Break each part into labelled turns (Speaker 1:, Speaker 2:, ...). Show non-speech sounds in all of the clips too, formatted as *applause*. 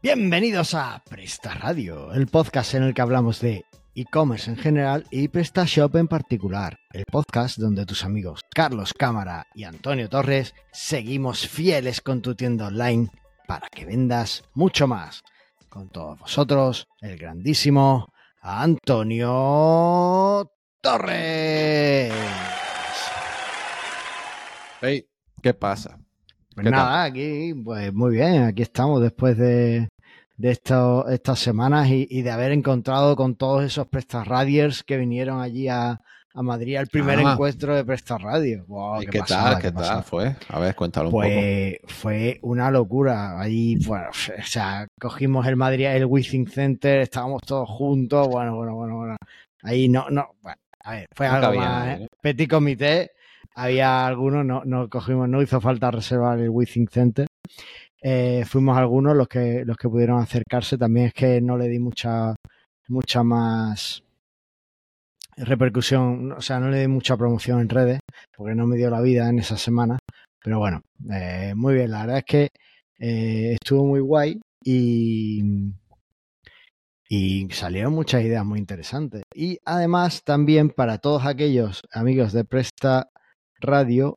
Speaker 1: Bienvenidos a Presta Radio, el podcast en el que hablamos de e-commerce en general y PrestaShop en particular. El podcast donde tus amigos Carlos Cámara y Antonio Torres seguimos fieles con tu tienda online para que vendas mucho más. Con todos vosotros, el grandísimo Antonio Torres.
Speaker 2: Hey, ¿qué pasa?
Speaker 1: Pues nada, aquí, pues muy bien, aquí estamos después de, de esto- estas semanas y, y de haber encontrado con todos esos prestarradiers que vinieron allí a, a Madrid al primer
Speaker 2: Ah.
Speaker 1: encuentro de Prestarradio. Wow,
Speaker 2: ¿Y
Speaker 1: qué
Speaker 2: qué
Speaker 1: pasada,
Speaker 2: tal? ¿Qué
Speaker 1: pasada.
Speaker 2: tal fue? A ver, cuéntalo un poco.
Speaker 1: Pues fue una locura. Allí, bueno, o sea, cogimos el Madrid, el Withing Center, estábamos todos juntos. Bueno, bueno, bueno, bueno. Ahí no, no, bueno, a ver, fue algo más.
Speaker 2: nadie,
Speaker 1: ¿eh?
Speaker 2: ¿no?
Speaker 1: Petit comité, había algunos, no, no cogimos, no hizo falta reservar el Withing Center. Eh, fuimos algunos los que, los que pudieron acercarse. También es que no le di mucha, mucha más repercusión, o sea, no le di mucha promoción en redes, porque no me dio la vida en esas semanas. Pero bueno, eh, muy bien, la verdad es que eh, estuvo muy guay y, y salieron muchas ideas muy interesantes. Y además también para todos aquellos amigos de Presta Radio,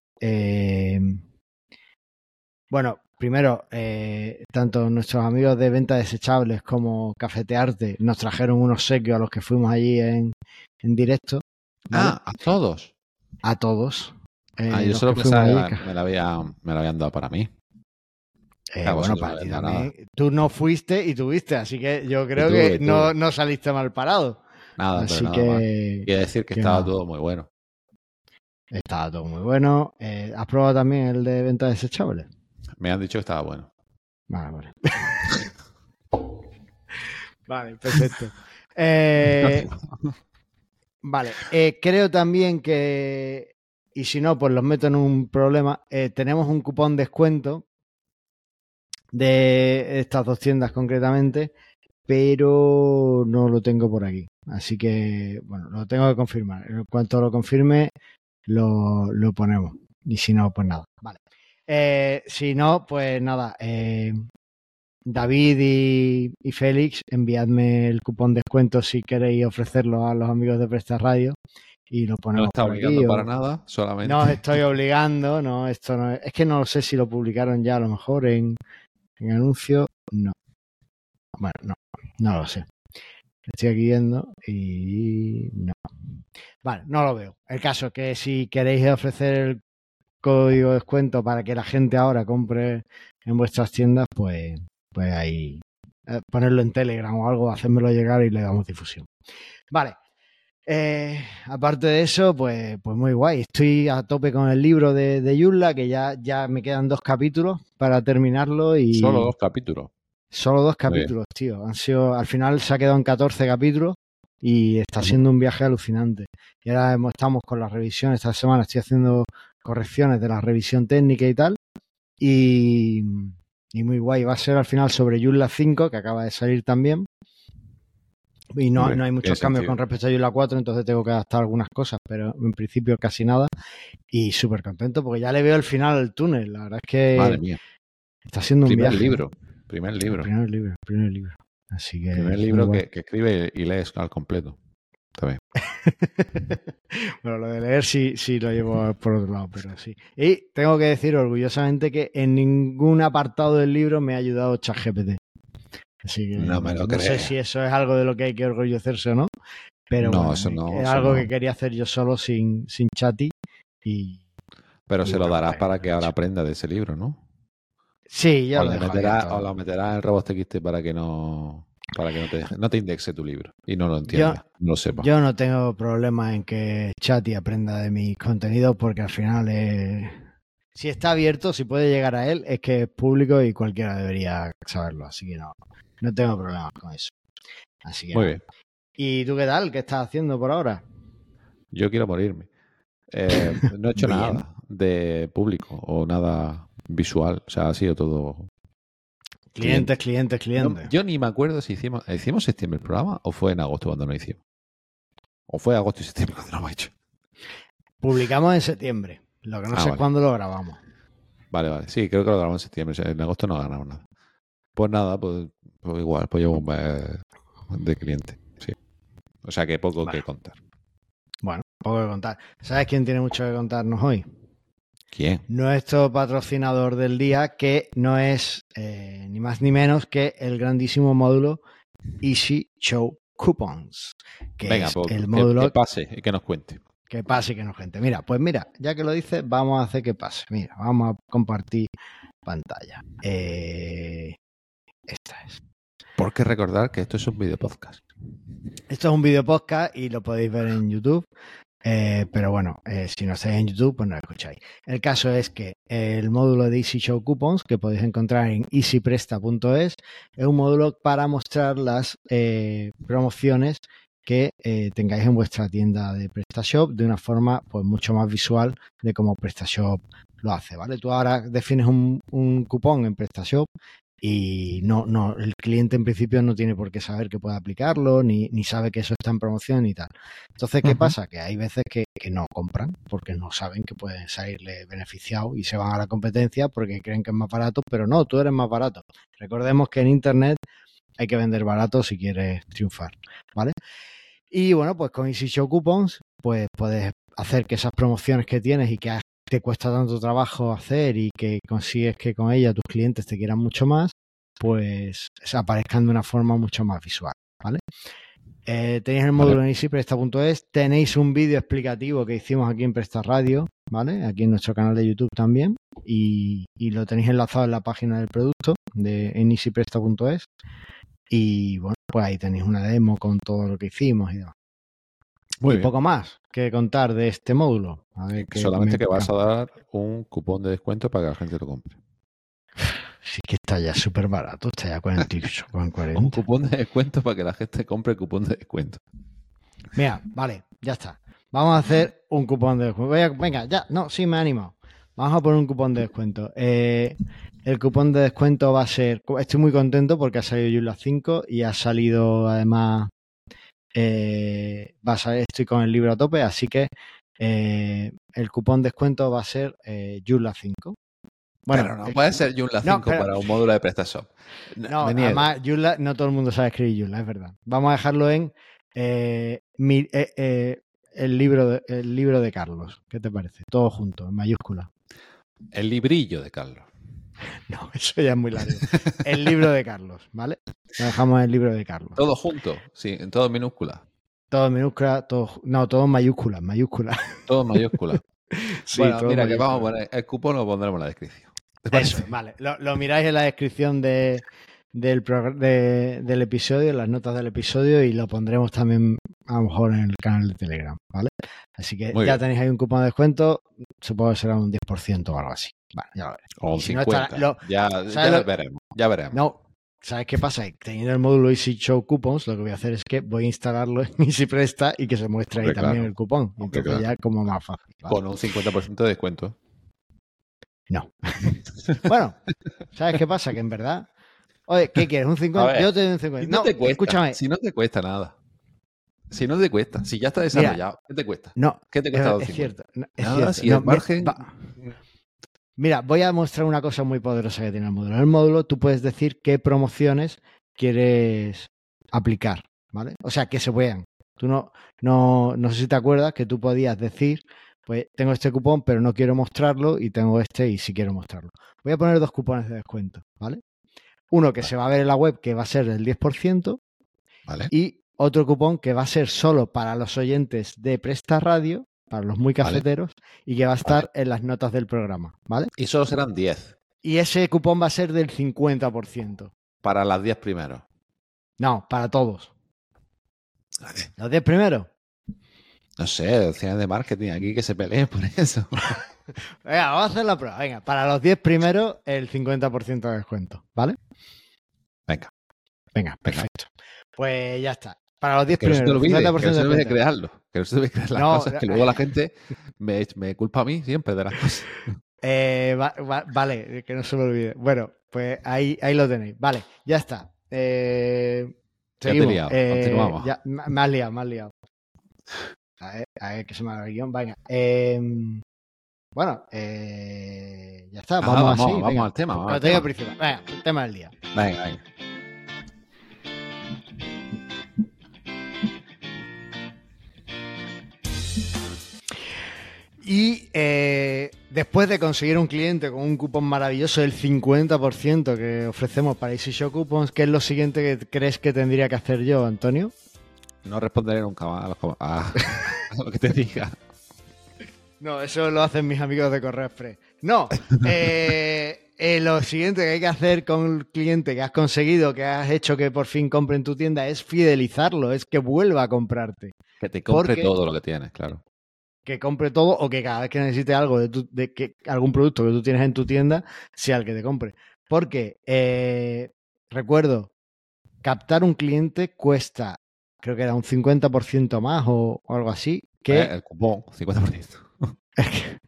Speaker 1: bueno, primero, eh, tanto nuestros amigos de venta desechables como Cafetearte nos trajeron un obsequio a los que fuimos allí en, en directo. ¿vale?
Speaker 2: Ah, a todos.
Speaker 1: A todos. Eh,
Speaker 2: ah, yo solo
Speaker 1: que
Speaker 2: pensaba
Speaker 1: allí,
Speaker 2: que me la, había, me la habían dado para mí.
Speaker 1: Eh,
Speaker 2: A
Speaker 1: bueno, para ti también. Tú no fuiste y tuviste, así que yo creo que no, no saliste mal parado.
Speaker 2: Nada,
Speaker 1: así
Speaker 2: pero nada
Speaker 1: que
Speaker 2: Quiere decir que
Speaker 1: que
Speaker 2: estaba todo muy bueno.
Speaker 1: estaba todo muy bueno. Eh, ¿Has probado también el de venta desechable?
Speaker 2: Me han dicho que estaba bueno.
Speaker 1: Vale, vale. *laughs* vale, perfecto. Eh, vale, eh, creo también que, y si no, pues los meto en un problema. eh, tenemos un cupón descuento de estas dos tiendas concretamente, pero no lo tengo por aquí. Así que, bueno, lo tengo que confirmar. En cuanto lo confirme, lo, lo ponemos. Y si no, pues nada. Vale. Eh, si no, pues nada. eh, David y, y Félix, enviadme el cupón descuento si queréis ofrecerlo a los amigos de Presta Radio y lo
Speaker 2: No
Speaker 1: ponemos
Speaker 2: está
Speaker 1: por aquí,
Speaker 2: obligando
Speaker 1: o-
Speaker 2: para nada, solamente.
Speaker 1: no os estoy obligando, no, esto no es, es que no sé si lo publicaron ya a lo mejor en, en anuncio, no. Bueno, no, no lo sé. Estoy aquí viendo y no. Vale, no lo veo. El caso es que si queréis ofrecer el código de descuento para que la gente ahora compre en vuestras tiendas, pues, pues ahí eh, ponerlo en Telegram o algo, hacérmelo llegar y le damos difusión. Vale. Eh, aparte de eso, pues, pues muy guay. Estoy a tope con el libro de, de Yulla, que ya, ya me quedan dos capítulos para terminarlo y
Speaker 2: Solo dos capítulos.
Speaker 1: solo dos capítulos, tío. Han sido, al final se ha quedado en 14 capítulos y está siendo un viaje alucinante. Y ahora estamos con las revisiones. Esta semana estoy haciendo correcciones de la revisión técnica y tal. Y, y muy guay. Va a ser al final sobre Yulla 5, que acaba de salir también. Y no,
Speaker 2: Hombre,
Speaker 1: no hay muchos cambios
Speaker 2: sentido.
Speaker 1: con respecto a Yulla 4, entonces tengo que adaptar algunas cosas, pero en principio casi nada. Y súper contento porque ya le veo el final al túnel. La verdad es que
Speaker 2: Madre mía.
Speaker 1: está siendo un
Speaker 2: Primer
Speaker 1: viaje.
Speaker 2: libro. Primer libro.
Speaker 1: Primer libro, primer libro. Así que.
Speaker 2: Primer libro que, que escribe y lees al completo. Bien. *laughs*
Speaker 1: bueno, lo de leer sí, sí lo llevo por otro lado, pero sí. Y tengo que decir orgullosamente que en ningún apartado del libro me ha ayudado ChatGPT. Así que
Speaker 2: No me lo
Speaker 1: sé
Speaker 2: crees.
Speaker 1: si eso es algo de lo que hay que orgullecerse o no. Pero
Speaker 2: No,
Speaker 1: bueno,
Speaker 2: eso no,
Speaker 1: es
Speaker 2: eso
Speaker 1: algo
Speaker 2: no.
Speaker 1: que quería hacer yo solo sin, sin Chatty. Y
Speaker 2: Pero
Speaker 1: Y
Speaker 2: se lo darás
Speaker 1: pues,
Speaker 2: para que ahora aprenda de ese libro, ¿no?
Speaker 1: sí,
Speaker 2: o,
Speaker 1: lo
Speaker 2: le
Speaker 1: dejo
Speaker 2: meterá,
Speaker 1: abierto.
Speaker 2: o lo meterá en RobotXT para que no para que no te, no te indexe tu libro y no lo entienda, no lo sepa.
Speaker 1: Yo no tengo problema en que Chatty aprenda de mis contenidos porque al final es... Si está abierto, si puede llegar a él, es que es público y cualquiera debería saberlo. Así que no, no tengo problemas con eso. Así que
Speaker 2: Muy bien.
Speaker 1: ¿Y tú qué tal? ¿Qué estás haciendo por ahora?
Speaker 2: Yo quiero morirme. Eh, no he hecho *laughs* nada de público o nada visual. O sea, ha sido todo.
Speaker 1: Clientes, clientes,
Speaker 2: No,
Speaker 1: clientes.
Speaker 2: yo ni me acuerdo si hicimos. ¿Hicimos septiembre el programa o fue en agosto cuando lo hicimos? ¿O fue agosto y septiembre cuando lo hemos hecho?
Speaker 1: Publicamos en septiembre. Lo que no
Speaker 2: Ah,
Speaker 1: sé
Speaker 2: vale.
Speaker 1: cuándo lo grabamos.
Speaker 2: Vale, vale. Sí, creo que lo grabamos en septiembre. En agosto no ganamos nada. Pues nada, pues, pues igual, pues llevo un de cliente. Sí. O sea que poco que contar.
Speaker 1: Bueno, poco que contar. ¿Sabes quién tiene mucho que contarnos hoy?
Speaker 2: ¿Quién?
Speaker 1: Nuestro patrocinador del día, que no es eh, ni más ni menos que el grandísimo módulo Easy Show Coupons, que
Speaker 2: Venga,
Speaker 1: es
Speaker 2: pues,
Speaker 1: el
Speaker 2: que-
Speaker 1: módulo
Speaker 2: que pase y que nos cuente.
Speaker 1: que pase y que no gente. Mira, pues mira, ya que lo dices, vamos a hacer que pase. Mira, vamos a compartir pantalla. Eh, esta es.
Speaker 2: Porque recordar que esto es un video podcast.
Speaker 1: Esto es un video podcast y lo podéis ver en YouTube. Eh, pero bueno, eh, si no estáis en YouTube, pues no lo escucháis. El caso es que el módulo de Easy Show Coupons, que podéis encontrar en easypresta.es, es un módulo para mostrar las eh, promociones que tengáis en vuestra tienda de PrestaShop de una forma pues mucho más visual de cómo PrestaShop lo hace, ¿vale? Tú ahora defines un cupón en PrestaShop y no, no, el cliente en principio no tiene por qué saber que puede aplicarlo, ni, ni sabe que eso está en promoción y tal. Entonces, ¿qué pasa? Que hay veces que, que no compran porque no saben que pueden salirle beneficiados y se van a la competencia porque creen que es más barato, pero no, tú eres más barato. Recordemos que en Internet hay que vender barato si quieres triunfar, ¿vale? Y bueno, pues con Easy Show Coupons, pues puedes hacer que esas promociones que tienes y que has- te cuesta tanto trabajo hacer y que consigues que con ella tus clientes te quieran mucho más, pues aparezcan de una forma mucho más visual, ¿vale? Eh, tenéis el módulo en easypresta.es, tenéis un vídeo explicativo que hicimos aquí en Presta Radio, ¿vale? Aquí en nuestro canal de YouTube también, y, y lo tenéis enlazado en la página del producto de en easypresta.es. Y bueno, pues ahí tenéis una demo con todo lo que hicimos y demás.
Speaker 2: Muy
Speaker 1: y
Speaker 2: bien.
Speaker 1: poco más que contar de este módulo. A ver qué
Speaker 2: Solamente que vas a dar un cupón de descuento para que la gente lo compre.
Speaker 1: Sí que está ya súper barato, está ya 48 con
Speaker 2: Un
Speaker 1: 40.
Speaker 2: cupón de descuento para que la gente compre el cupón de descuento.
Speaker 1: Mira, vale, ya está. Vamos a hacer un cupón de descuento. Voy a- venga, ya, no, sí me animo. Vamos a poner un cupón de descuento. Eh, el cupón de descuento va a ser. Estoy muy contento porque ha salido Joomla 5 y ha salido además. Eh, va a salir, estoy con el libro a tope, así que eh, el cupón de descuento va a ser eh, Joomla 5. Bueno,
Speaker 2: Pero no
Speaker 1: eh,
Speaker 2: puede ser Joomla
Speaker 1: no,
Speaker 2: 5
Speaker 1: pero-
Speaker 2: para un módulo de PrestaShop.
Speaker 1: No, además, Joomla, no todo el mundo sabe escribir Joomla, es verdad. Vamos a dejarlo en mi- eh, el, libro de, el libro de Carlos. ¿Qué te parece? Todo junto, en mayúscula.
Speaker 2: El librillo de Carlos. *laughs*
Speaker 1: No, eso ya es muy largo. El libro de Carlos, ¿vale? Lo dejamos en el libro de Carlos.
Speaker 2: Todo junto, sí, en todo minúscula.
Speaker 1: Todo en minúscula, todo, no, todo en mayúsculas, mayúsculas.
Speaker 2: Todo en mayúscula. *laughs*
Speaker 1: Sí,
Speaker 2: bueno,
Speaker 1: todo
Speaker 2: mira, que vamos a
Speaker 1: mayúsculas.
Speaker 2: poner el cupón lo pondremos en la descripción.
Speaker 1: Eso, vale. Lo, lo miráis en la descripción de, del, de- del episodio, en las notas del episodio, y lo pondremos también a lo mejor en el canal de Telegram, ¿vale? Así que
Speaker 2: Muy
Speaker 1: ya
Speaker 2: bien.
Speaker 1: tenéis ahí un cupón de descuento, supongo que será un 10% o algo así. Ya lo.
Speaker 2: O
Speaker 1: si no
Speaker 2: 50.
Speaker 1: estará- lo-
Speaker 2: ya
Speaker 1: ¿sabes
Speaker 2: ya
Speaker 1: lo-
Speaker 2: veremos. Ya veremos.
Speaker 1: No, ¿sabes qué pasa? Teniendo el módulo Easy Show Coupons, lo que voy a hacer es que voy a instalarlo en *laughs* Easy Presta y que se muestre ahí también el cupón.
Speaker 2: Hombre,
Speaker 1: Entonces
Speaker 2: claro.
Speaker 1: ya como más fácil. ¿vale?
Speaker 2: Con un 50% de descuento.
Speaker 1: No. *laughs* bueno, ¿sabes qué pasa? Que en verdad. Oye, ¿qué quieres? ¿Un
Speaker 2: A
Speaker 1: 50?
Speaker 2: ver,
Speaker 1: Yo te doy un 50.
Speaker 2: Si no,
Speaker 1: no,
Speaker 2: te cuesta,
Speaker 1: escúchame.
Speaker 2: Si no te cuesta nada. Si no te cuesta. Si ya está desarrollado, ¿qué te cuesta?
Speaker 1: No,
Speaker 2: ¿Qué te
Speaker 1: es,
Speaker 2: cuesta
Speaker 1: es
Speaker 2: 250?
Speaker 1: cierto. no, es
Speaker 2: Nada,
Speaker 1: cierto.
Speaker 2: si
Speaker 1: No,
Speaker 2: el margen.
Speaker 1: va- Mira, voy a mostrar una cosa muy poderosa que tiene el módulo. En el módulo tú puedes decir qué promociones quieres aplicar, ¿vale? O sea, que se vean. Tú no, no, no sé si te acuerdas que tú podías decir, pues tengo este cupón, pero no quiero mostrarlo y tengo este y sí quiero mostrarlo. Voy a poner dos cupones de descuento, ¿vale? Uno que se va a ver en la web que va a ser del 10%
Speaker 2: Vale.
Speaker 1: y otro cupón que va a ser solo para los oyentes de Presta Radio, para los muy
Speaker 2: Vale.
Speaker 1: cafeteros, y que va a estar en las notas del programa, ¿vale?
Speaker 2: Y solo serán 10
Speaker 1: Y ese cupón va a ser del 50%.
Speaker 2: para las 10 primeros.
Speaker 1: No, para todos. ¿Los 10 primeros?
Speaker 2: No sé, opciones de marketing aquí que se peleen por eso. *laughs*
Speaker 1: Venga, vamos a hacer la prueba. Venga, para los 10 primeros, el 50% de descuento, ¿vale?
Speaker 2: Venga.
Speaker 1: Venga, perfecto. Pues ya está. Para los 10
Speaker 2: Que no se te
Speaker 1: primeros,
Speaker 2: olvide,
Speaker 1: 50%
Speaker 2: que no se te
Speaker 1: de
Speaker 2: olvide
Speaker 1: descuento.
Speaker 2: crearlo. Que no se olvide crear las
Speaker 1: No,
Speaker 2: cosas, que luego la *laughs* gente me, me culpa a mí siempre de las cosas. *laughs*
Speaker 1: Eh, va- va- vale, que no se me olvide. Bueno, pues ahí, ahí lo tenéis. Vale, ya está. Eh,
Speaker 2: Ya te he
Speaker 1: seguimos.
Speaker 2: liado,
Speaker 1: Eh,
Speaker 2: continuamos.
Speaker 1: ya, me has liado, me has liado. A ver, a ver, que se me ha dado el guion. Venga. eh, Bueno, eh, ya está,
Speaker 2: Ajá,
Speaker 1: vamos,
Speaker 2: vamos,
Speaker 1: así.
Speaker 2: vamos al tema, vamos al tema.
Speaker 1: Venga, el tema del día.
Speaker 2: Venga, venga.
Speaker 1: Y eh, después de conseguir un cliente con un cupón maravilloso del 50% que ofrecemos para Easy Show Coupons, ¿qué es lo siguiente que crees que tendría que hacer yo, Antonio?
Speaker 2: No responderé nunca más a, com- a- a lo que te diga.
Speaker 1: No, eso lo hacen mis amigos de Correo Express. No, eh, eh, lo siguiente que hay que hacer con un cliente que has conseguido, que has hecho que por fin compre en tu tienda, es fidelizarlo, es que vuelva a comprarte.
Speaker 2: Que te compre
Speaker 1: Porque-
Speaker 2: todo lo que tienes, claro.
Speaker 1: Que compre todo o que cada vez que necesite algo de, tu- de que algún producto que tú tienes en tu tienda sea el que te compre. Porque eh, recuerdo, captar un cliente cuesta, creo que era un 50% más o, o algo así, que,
Speaker 2: Eh, el cupón, 50%. *laughs*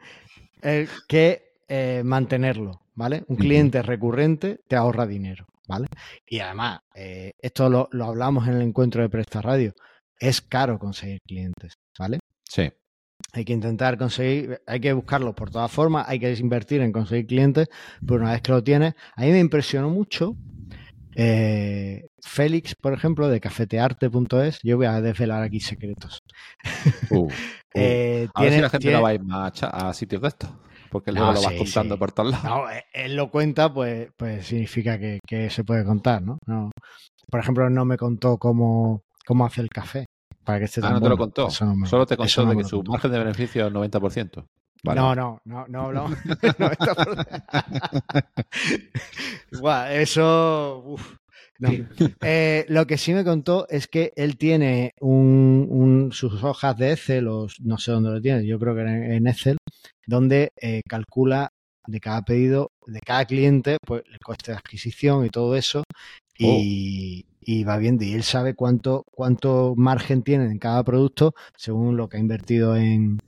Speaker 1: el que eh, mantenerlo, ¿vale? Un cliente recurrente te ahorra dinero, ¿vale? Y además, eh, esto lo, lo hablamos en el encuentro de Presta Radio, es caro conseguir clientes, ¿vale?
Speaker 2: Sí.
Speaker 1: Hay que intentar conseguir, hay que buscarlos por todas formas, hay que invertir en conseguir clientes, pero una vez que lo tienes, a mí me impresionó mucho eh, Félix, por ejemplo, de cafetearte.es, yo voy a desvelar aquí secretos.
Speaker 2: Uh, uh. *laughs*
Speaker 1: Eh,
Speaker 2: a ver si la gente
Speaker 1: tiene-
Speaker 2: no va a ir más a, sitios de estos. Porque luego
Speaker 1: No,
Speaker 2: lo vas
Speaker 1: sí,
Speaker 2: contando
Speaker 1: sí.
Speaker 2: por todos lados.
Speaker 1: No, eh, él lo cuenta, pues, pues significa que, que se puede contar, ¿no? No. Por ejemplo, no me contó cómo, cómo hace el café. Para que esté
Speaker 2: Ah,
Speaker 1: tan
Speaker 2: no te lo contó.
Speaker 1: Eso no me-
Speaker 2: Solo te contó
Speaker 1: no
Speaker 2: de que su
Speaker 1: contó.
Speaker 2: margen de beneficio es el 90%. Vale.
Speaker 1: No, no, no, no hablamos del *laughs* 90%. *laughs* Buah, eso. uf, no. Eh, lo que sí me contó es que él tiene un, un- sus hojas de Excel, o no sé dónde lo tiene, yo creo que en, en Excel, donde eh, calcula de cada pedido, de cada cliente, pues el coste de adquisición y todo eso. Y, y va viendo, y él sabe cuánto, cuánto margen tiene en cada producto según lo que ha invertido en,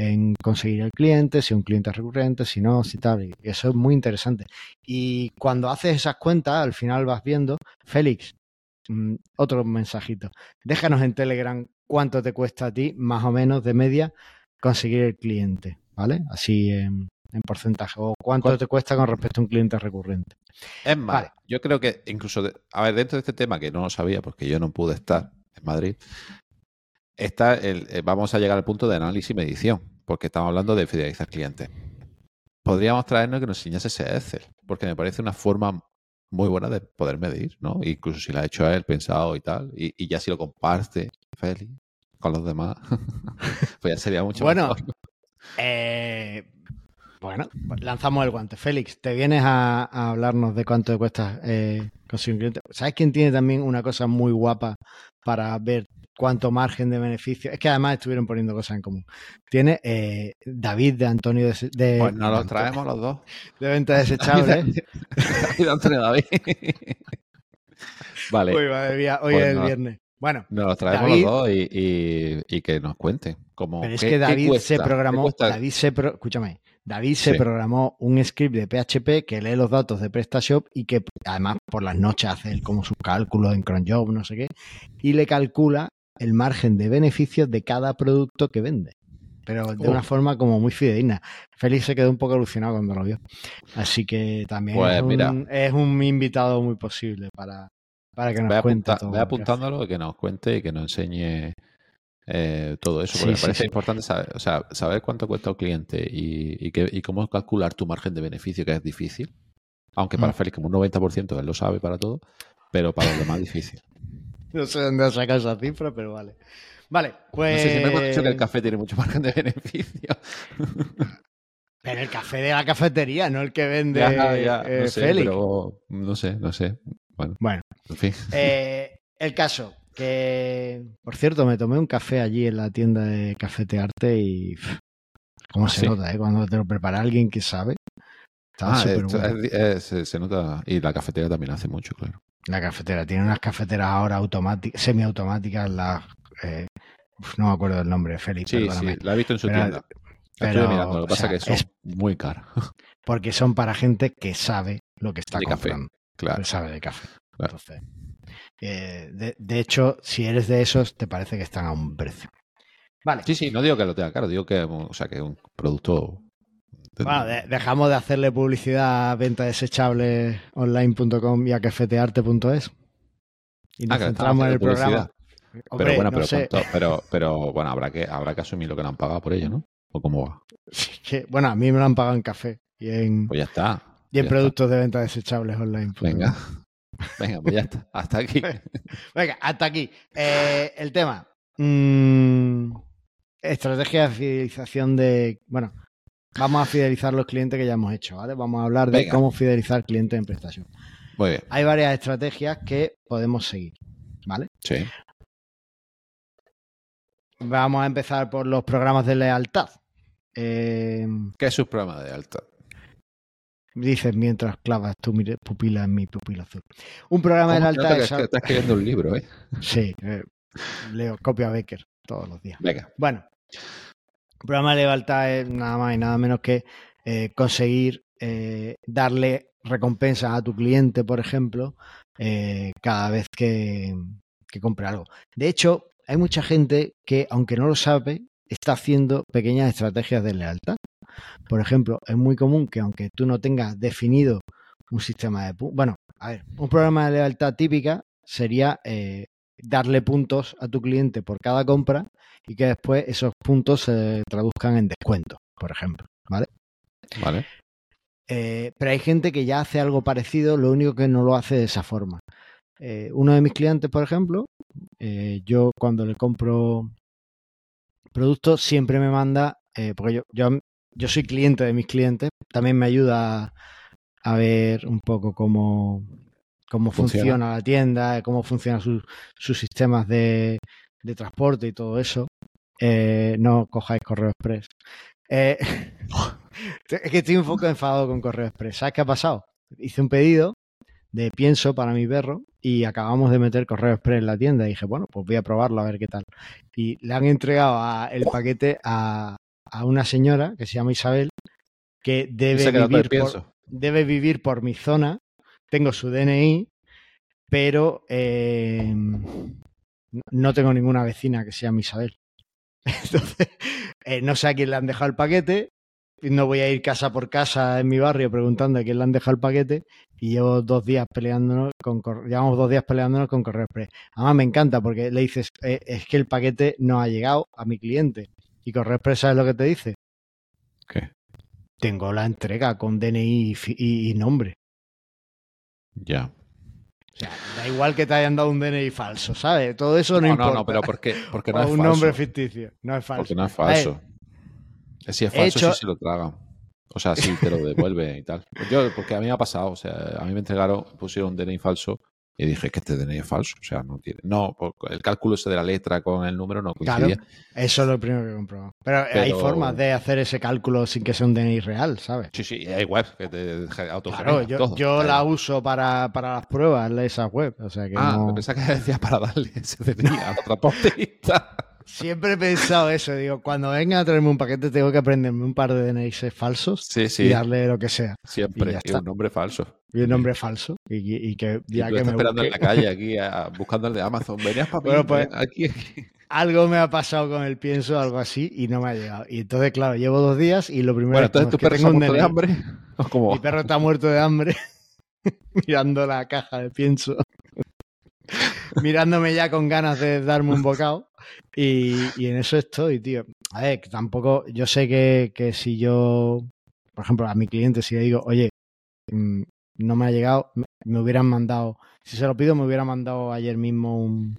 Speaker 1: en conseguir el cliente, si un cliente recurrente, si no, si tal. Y eso es muy interesante. Y cuando haces esas cuentas, al final vas viendo, Félix, mm, otro mensajito. Déjanos en Telegram cuánto te cuesta a ti, más o menos de media, conseguir el cliente, ¿vale? Así en, en porcentaje. O cuánto
Speaker 2: ¿Cuál?
Speaker 1: te cuesta con respecto a un cliente recurrente.
Speaker 2: Es más,
Speaker 1: Vale.
Speaker 2: yo creo que incluso, de- a ver, dentro de este tema que no lo sabía porque yo no pude estar en Madrid, está el, eh, vamos a llegar al punto de análisis y medición, porque estamos hablando de fidelizar clientes. Podríamos traernos que nos enseñase ese Excel, porque me parece una forma muy buena de poder medir, ¿no? Incluso si lo ha hecho él, pensado y tal, y, y ya si lo comparte, Félix, con los demás, *laughs* pues ya sería mucho
Speaker 1: Bueno,
Speaker 2: mejor.
Speaker 1: Eh, bueno, lanzamos el guante. Félix, te vienes a, a hablarnos de cuánto te cuesta eh, conseguir un cliente. ¿Sabes quién tiene también una cosa muy guapa para ver cuánto margen de beneficio? Es que además estuvieron poniendo cosas en común. Tiene eh, David de Antonio de, de-
Speaker 2: Pues nos
Speaker 1: de
Speaker 2: los traemos los dos. *laughs*
Speaker 1: de venta desechable. *laughs*
Speaker 2: David Antonio David. *laughs* vale.
Speaker 1: Uy, madre mía, hoy
Speaker 2: Pues
Speaker 1: es el
Speaker 2: no.
Speaker 1: viernes. Bueno,
Speaker 2: Nos los traemos
Speaker 1: David-
Speaker 2: los dos y, y- y que nos cuenten. Cómo,
Speaker 1: Pero es
Speaker 2: qué-
Speaker 1: que David se programó. David se pro- escúchame, David se
Speaker 2: Sí.
Speaker 1: programó un script de PHP que lee los datos de PrestaShop y que además por las noches hace él como sus cálculos en cronjob, no sé qué, y le calcula el margen de beneficios de cada producto que vende. Pero de
Speaker 2: Oh.
Speaker 1: una forma como muy fidedigna. Félix se quedó un poco alucinado cuando lo vio. Así que también
Speaker 2: Pues
Speaker 1: es, un,
Speaker 2: mira.
Speaker 1: es un invitado muy posible para, para que nos cuente
Speaker 2: apunta-
Speaker 1: todo. que hace.
Speaker 2: apuntándolo que nos cuente y que nos enseñe eh, todo eso. Porque
Speaker 1: sí,
Speaker 2: me parece
Speaker 1: sí.
Speaker 2: importante saber, o sea, saber cuánto cuesta un cliente y, y, que- y cómo calcular tu margen de beneficio, que es difícil. Aunque para
Speaker 1: Mm.
Speaker 2: Félix, como un 90%, él lo sabe para todo, pero para los demás *laughs* difícil.
Speaker 1: No sé dónde ha sacado esa cifra, pero vale. Vale,
Speaker 2: No
Speaker 1: pues.
Speaker 2: sé, siempre hemos dicho que el café tiene mucho margen de beneficio. *laughs*
Speaker 1: Pero el café de la cafetería, no el que vende
Speaker 2: Ya, ya,
Speaker 1: eh,
Speaker 2: no sé,
Speaker 1: Félix.
Speaker 2: pero no sé, no sé. Bueno,
Speaker 1: Bueno,
Speaker 2: en fin.
Speaker 1: eh, *laughs* el caso, que por cierto, me tomé un café allí en la tienda de Cafetearte y cómo se
Speaker 2: Sí.
Speaker 1: nota, ¿eh? Cuando te lo prepara alguien que sabe.
Speaker 2: Ah,
Speaker 1: bueno.
Speaker 2: es- es- se, se nota. Y la cafetera también hace mucho, claro.
Speaker 1: La cafetera tiene unas cafeteras ahora automáticas, semiautomáticas, las eh, no me acuerdo del nombre, Félix,
Speaker 2: Sí,
Speaker 1: perdóname.
Speaker 2: sí, la he visto en su
Speaker 1: Pero-
Speaker 2: tienda. La
Speaker 1: pero,
Speaker 2: estoy mirando, lo que pasa
Speaker 1: sea,
Speaker 2: que son
Speaker 1: es-
Speaker 2: muy caras. *laughs*
Speaker 1: Porque son para gente que sabe lo que está
Speaker 2: De café,
Speaker 1: comprando.
Speaker 2: claro.
Speaker 1: que sabe de café.
Speaker 2: Claro.
Speaker 1: Entonces, eh, de, de hecho, si eres de esos, te parece que están a un precio. Vale.
Speaker 2: Sí, sí, no digo que lo tenga caro, digo que, o sea, que es un producto
Speaker 1: Bueno, de- dejamos de hacerle publicidad a venta desechable online.com y a quefetearte.es. Y nos
Speaker 2: Ah,
Speaker 1: centramos en el programa. Hombre,
Speaker 2: pero bueno,
Speaker 1: no
Speaker 2: pero,
Speaker 1: sé.
Speaker 2: con to- pero, pero bueno, habrá que, habrá que asumir lo que le han pagado por ello, ¿no? ¿O cómo va? *laughs*
Speaker 1: Sí, que, bueno, a mí me lo han pagado en café y en,
Speaker 2: Pues ya está.
Speaker 1: y en
Speaker 2: ya
Speaker 1: productos de venta desechables online.
Speaker 2: Venga. Venga, pues ya está. Hasta aquí. *laughs*
Speaker 1: Venga, hasta aquí. Eh, el tema. Mm, estrategia de fidelización de. Bueno, vamos a fidelizar los clientes que ya hemos hecho, ¿vale? Vamos a hablar de
Speaker 2: Venga.
Speaker 1: cómo fidelizar clientes en prestación.
Speaker 2: Muy bien.
Speaker 1: Hay varias estrategias que podemos seguir, ¿vale?
Speaker 2: Sí.
Speaker 1: Vamos a empezar por los programas de lealtad. Eh,
Speaker 2: ¿Qué es su programa de alta?
Speaker 1: Dices mientras clavas tu pupila en mi pupila azul. Un programa de
Speaker 2: ¿Cómo se
Speaker 1: lealtad
Speaker 2: nota
Speaker 1: es.
Speaker 2: que, que estás escribiendo un libro, ¿eh?
Speaker 1: Sí, eh, leo copia Becker todos los días.
Speaker 2: Venga.
Speaker 1: Bueno, el programa de lealtad es nada más y nada menos que eh, conseguir eh, darle recompensas a tu cliente, por ejemplo, cada vez que, que compre algo. De hecho, hay mucha gente que, aunque no lo sabe, está haciendo pequeñas estrategias de lealtad. Por ejemplo, es muy común que aunque tú no tengas definido un sistema de... pu- Bueno, a ver, un programa de lealtad típica sería eh, darle puntos a tu cliente por cada compra y que después esos puntos se traduzcan en descuento, por ejemplo. ¿vale?
Speaker 2: Vale.
Speaker 1: Eh, pero hay gente que ya hace algo parecido, lo único que no lo hace de esa forma. Eh, uno de mis clientes, por ejemplo, eh, yo cuando le compro productos siempre me manda, porque yo, yo, yo soy cliente de mis clientes, también me ayuda a, ver un poco cómo, cómo funciona.
Speaker 2: Funciona.
Speaker 1: la tienda, cómo funcionan sus, sus sistemas de, de transporte y todo eso. Eh, no cojáis correo express. Eh, *laughs* es que estoy un poco enfadado con correo express. ¿Sabes qué ha pasado? Hice un pedido de pienso para mi perro y acabamos de meter correo express en la tienda. Y dije, bueno, pues voy a probarlo a ver qué tal. Y le han entregado a- el paquete a, a una señora que se llama Isabel que debe vivir, por, debe vivir por mi zona. Tengo su DNI, pero eh, no tengo ninguna vecina que se llame Isabel. *laughs* Entonces, eh, no sé a quién le han dejado el paquete. No voy a ir casa por casa en mi barrio preguntando a quién le han dejado el paquete. Y llevo dos días peleándonos con llevamos dos días peleándonos con Correo Express. Además me encanta porque le dices eh, es que el paquete no ha llegado a mi cliente. Y Correo Express ¿sabes lo que te dice?
Speaker 2: ¿Qué?
Speaker 1: Tengo la entrega con DNI y, fi- y- y nombre.
Speaker 2: Ya.
Speaker 1: O sea, da igual que te hayan dado un DNI falso, ¿sabes? Todo eso no,
Speaker 2: No, no,
Speaker 1: importa.
Speaker 2: no, pero ¿por qué? Porque *laughs* no
Speaker 1: o
Speaker 2: es
Speaker 1: un
Speaker 2: falso.
Speaker 1: nombre ficticio. No es falso.
Speaker 2: Porque no es
Speaker 1: ver,
Speaker 2: falso. Eh, Si es falso,
Speaker 1: hecho-
Speaker 2: sí se lo tragan. O sea, sí te lo *laughs* devuelve y tal. Yo, porque a mí me ha pasado, o sea, a mí me entregaron, pusieron un DNI falso y dije que este DNI es falso. O sea, no tiene. No, el cálculo ese de la letra con el número no
Speaker 1: Claro,
Speaker 2: coincidía.
Speaker 1: eso es lo primero que he comprobado. Pero, hay
Speaker 2: Pero-
Speaker 1: formas de hacer ese cálculo sin que sea un DNI real, ¿sabes?
Speaker 2: Sí, sí, hay webs que te
Speaker 1: Claro, yo,
Speaker 2: todo.
Speaker 1: yo la uso para, para las pruebas, esa web. O sea que
Speaker 2: Ah,
Speaker 1: no-
Speaker 2: pensaba que decías para darle ese DNI a la transportista.
Speaker 1: Siempre he pensado eso. Digo, cuando venga a traerme un paquete, tengo que aprenderme un par de DNIs falsos
Speaker 2: Sí,
Speaker 1: y darle lo que sea.
Speaker 2: Siempre. Y, un nombre falso.
Speaker 1: Y un nombre falso. Y, y que ya
Speaker 2: tú
Speaker 1: que me
Speaker 2: esperando en la calle aquí, a- buscando el de Amazon. Venías para
Speaker 1: Bueno, pues,
Speaker 2: aquí, aquí.
Speaker 1: Algo me ha pasado con el pienso, algo así, y no me ha llegado. Y entonces, claro, llevo dos días y lo primero
Speaker 2: Bueno,
Speaker 1: es
Speaker 2: entonces tu
Speaker 1: es que
Speaker 2: perro se
Speaker 1: tengo un
Speaker 2: de hambre.
Speaker 1: Mi perro está muerto de hambre *laughs* mirando la caja de pienso. *laughs* Mirándome ya con ganas de darme un bocado. Y, en eso estoy, tío. A ver, tampoco. Yo sé que, si yo, por ejemplo, a mi cliente, si le digo, oye, mm, no me ha llegado, me, hubieran mandado. Si se lo pido, me hubiera mandado ayer mismo un,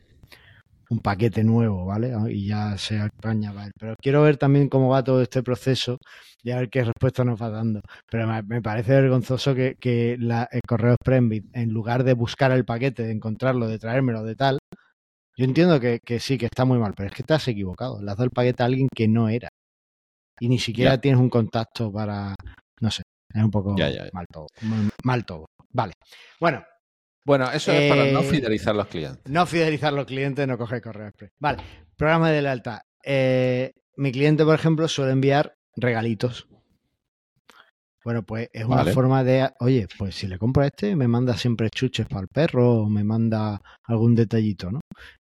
Speaker 1: un paquete nuevo, ¿vale? Y ya se para él. Pero quiero ver también cómo va todo este proceso y a ver qué respuesta nos va dando. Pero me, parece vergonzoso que, que la, el correo Express, en lugar de buscar el paquete, de encontrarlo, de traérmelo, de tal, yo entiendo que, que sí, que está muy mal, pero es que te has equivocado. Le has dado el paquete a alguien que no era. Y ni siquiera
Speaker 2: Ya.
Speaker 1: tienes un contacto para. No sé, es un poco
Speaker 2: Ya, ya, ya.
Speaker 1: mal todo. Mal, mal todo. Vale. Bueno,
Speaker 2: Bueno, eso es para no
Speaker 1: Eh,
Speaker 2: fidelizar los clientes.
Speaker 1: no fidelizar los clientes, no coger correo express. Vale, programa de lealtad. Eh, mi cliente, por ejemplo, suele enviar regalitos. Bueno, pues es una
Speaker 2: Vale.
Speaker 1: forma de, oye, pues si le compro a este, me manda siempre chuches para el perro o me manda algún detallito, ¿no?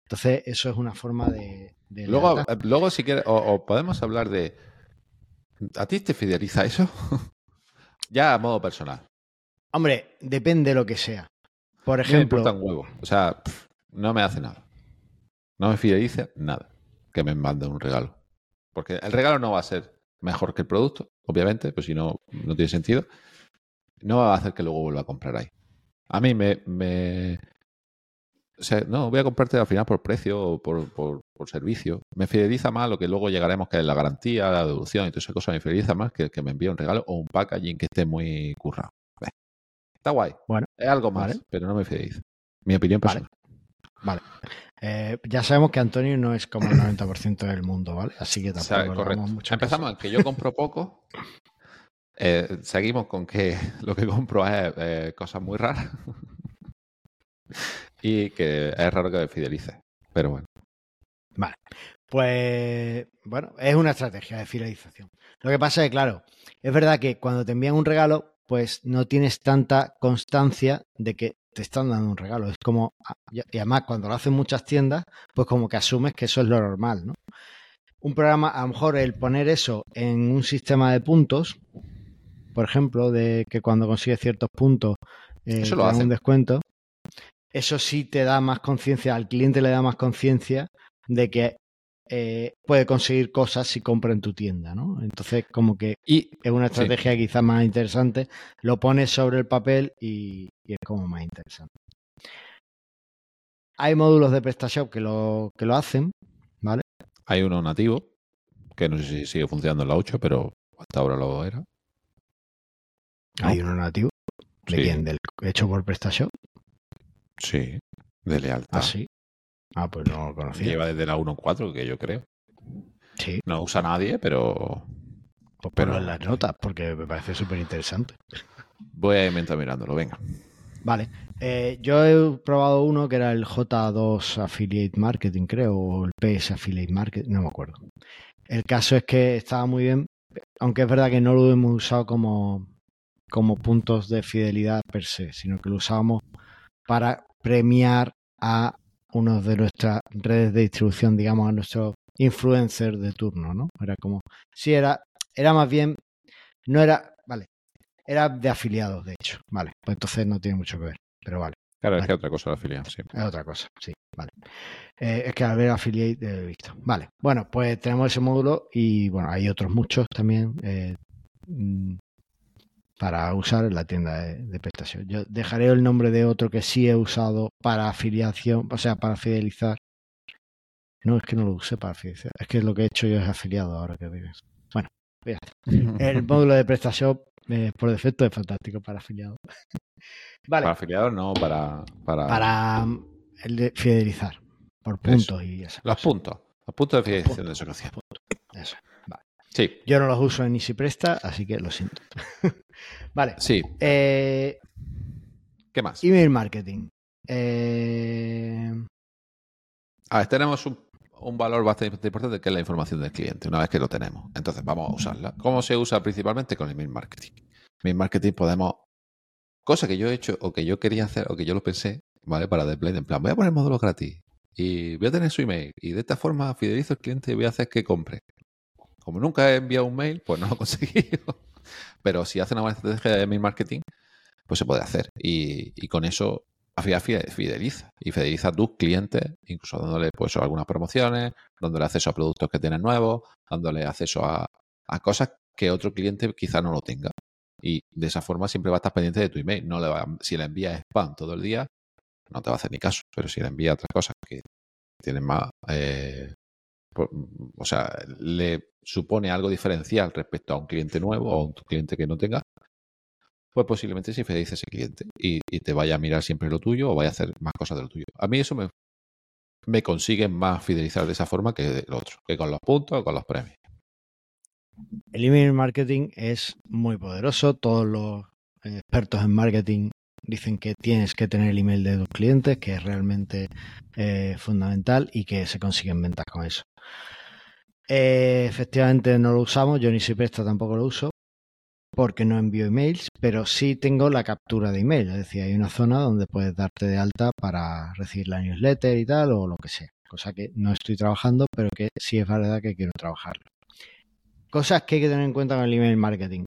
Speaker 1: Entonces, eso es una forma de... de
Speaker 2: Luego,
Speaker 1: lealtad.
Speaker 2: eh, luego si quieres, o, o podemos hablar de ¿A ti te fideliza eso? *laughs* ya a modo personal.
Speaker 1: Hombre, depende de lo que sea. Por
Speaker 2: Me
Speaker 1: ejemplo,
Speaker 2: importa un huevo. O sea, pff, no me hace nada. No me fideliza nada que me manden un regalo. Porque el regalo no va a ser mejor que el producto, obviamente, pues si no, no tiene sentido. No va a hacer que luego vuelva a comprar ahí. A mí me. me- o sea, no, voy a comprarte al final por precio o por, por- por servicio. Me fideliza más lo que luego llegaremos, que es la garantía, la devolución y todas esas cosas. Me fideliza más que, que me envíe un regalo o un packaging que esté muy currado. Está guay.
Speaker 1: Bueno,
Speaker 2: es algo más,
Speaker 1: vale.
Speaker 2: pero no me fideliza. Mi opinión
Speaker 1: Vale.
Speaker 2: personal.
Speaker 1: eh, ya sabemos que Antonio no es como el 90% del mundo, ¿vale? Así que
Speaker 2: O
Speaker 1: tampoco
Speaker 2: sea,
Speaker 1: mucho
Speaker 2: Empezamos en que yo compro poco. Eh, seguimos con que *laughs* lo que compro es eh, cosas muy raras. Y que es raro que fidelice. Pero bueno.
Speaker 1: Pues bueno, es una estrategia de fidelización. Lo que pasa es que, claro, es verdad que cuando te envían un regalo, pues no tienes tanta constancia de que te están dando un regalo. Es como, ah, y además cuando lo hacen muchas tiendas, pues como que asumes que eso es lo normal, ¿no? Un programa, a lo mejor el poner eso en un sistema de puntos, por ejemplo, de que cuando consigues ciertos puntos eh,
Speaker 2: Eso
Speaker 1: te
Speaker 2: lo
Speaker 1: dan un
Speaker 2: hacen.
Speaker 1: descuento, eso sí te da más conciencia, al cliente le da más conciencia de que eh, puede conseguir cosas si compra en tu tienda, ¿no? Entonces, como que
Speaker 2: Y
Speaker 1: es una
Speaker 2: Sí.
Speaker 1: estrategia quizás más interesante. Lo pones sobre el papel y, y es como más interesante. Hay módulos de PrestaShop que lo, que lo hacen, ¿vale?
Speaker 2: hay uno nativo, que no sé si sigue funcionando en la 8, pero hasta ahora lo era. ¿No?
Speaker 1: Hay uno nativo. ¿De
Speaker 2: Sí.
Speaker 1: quién? ¿Del hecho por PrestaShop?
Speaker 2: Sí, de lealtad.
Speaker 1: Ah, sí. Ah, pues no lo conocía.
Speaker 2: Lleva desde la 1.4, que yo creo.
Speaker 1: Sí,
Speaker 2: No usa nadie, pero
Speaker 1: pues
Speaker 2: pero-
Speaker 1: en las notas porque me parece súper interesante. *laughs*
Speaker 2: voy a inventar mirándolo. Venga.
Speaker 1: Vale. Eh, yo he probado uno que era el J2 Affiliate Marketing, creo, o el PS Affiliate Marketing, no me acuerdo. El caso es que estaba muy bien, aunque es verdad que no lo hemos usado como, como puntos de fidelidad per se, sino que lo usábamos para premiar a uno de nuestras redes de distribución, digamos, a nuestros influencers de turno, ¿no? Era como, sí, era, era más bien, no era, vale, era de afiliados, de hecho, vale, pues entonces no tiene mucho que ver, pero vale.
Speaker 2: Claro, es que otra cosa la afilian, sí.
Speaker 1: Es otra cosa, sí, vale. Eh, es que al ver affiliate eh, he visto. Vale, bueno, pues tenemos ese módulo y bueno, hay otros muchos también eh, mm, para usar en la tienda de, de prestación. Yo dejaré el nombre de otro que sí he usado para afiliación, o sea, para fidelizar. No, es que no lo usé para fidelizar, es que lo que he hecho yo es afiliado ahora que vives. Bueno, ya está. *laughs* El módulo de PrestaShop eh, por defecto es fantástico para afiliados. *laughs* vale.
Speaker 2: Para afiliados no, para, para,
Speaker 1: para mm, el de fidelizar por puntos y esas
Speaker 2: los
Speaker 1: cosas.
Speaker 2: puntos. Los puntos de fidelización de
Speaker 1: Puntos.
Speaker 2: asociación.
Speaker 1: Eso.
Speaker 2: Sí,
Speaker 1: Yo no los uso en EasyPresta, así que lo siento. *laughs* vale.
Speaker 2: sí.
Speaker 1: Eh,
Speaker 2: ¿Qué más?
Speaker 1: email marketing. Eh,
Speaker 2: A ver, tenemos un, un valor bastante importante que es la información del cliente, una vez que lo tenemos. Entonces vamos a usarla. ¿Cómo se usa principalmente con email marketing? Email marketing podemos... Cosa que yo he hecho o que yo quería hacer o que yo lo pensé, ¿vale? Para Blade, en plan, voy a poner módulo gratis y voy a tener su email y de esta forma fidelizo al cliente y voy a hacer que compre. Como nunca he enviado un mail, pues no lo he *laughs* conseguido. Pero si hace una estrategia de email marketing, pues se puede hacer. Y, con eso fideliza. Y fideliza a tus clientes, incluso dándole pues algunas promociones, dándole acceso a productos que tienen nuevos, dándole acceso a, cosas que otro cliente quizá no lo tenga. Y de esa forma siempre va a estar pendiente de tu email. No le va, si le envías spam todo el día, no te va a hacer ni caso. Pero si le envías otras cosas que tienen más. eh, o sea, le supone algo diferencial respecto a un cliente nuevo o a un cliente que no tenga, pues posiblemente se fidelice ese cliente y, te vaya a mirar siempre lo tuyo o vaya a hacer más cosas de lo tuyo. A mí eso me, consigue más fidelizar de esa forma que el otro, que con los puntos o con los premios.
Speaker 1: el email marketing es muy poderoso. Todos los expertos en marketing dicen que tienes que tener el email de tus clientes, que es realmente eh, fundamental y que se consiguen ventas con eso. Eh, efectivamente no lo usamos, yo ni si presta tampoco lo uso, porque no envío emails, pero sí tengo la captura de email, es decir, hay una zona donde puedes darte de alta para recibir la newsletter y tal, o lo que sea, cosa que no estoy trabajando, pero que sí es verdad que quiero trabajarlo. cosas que hay que tener en cuenta con el email marketing.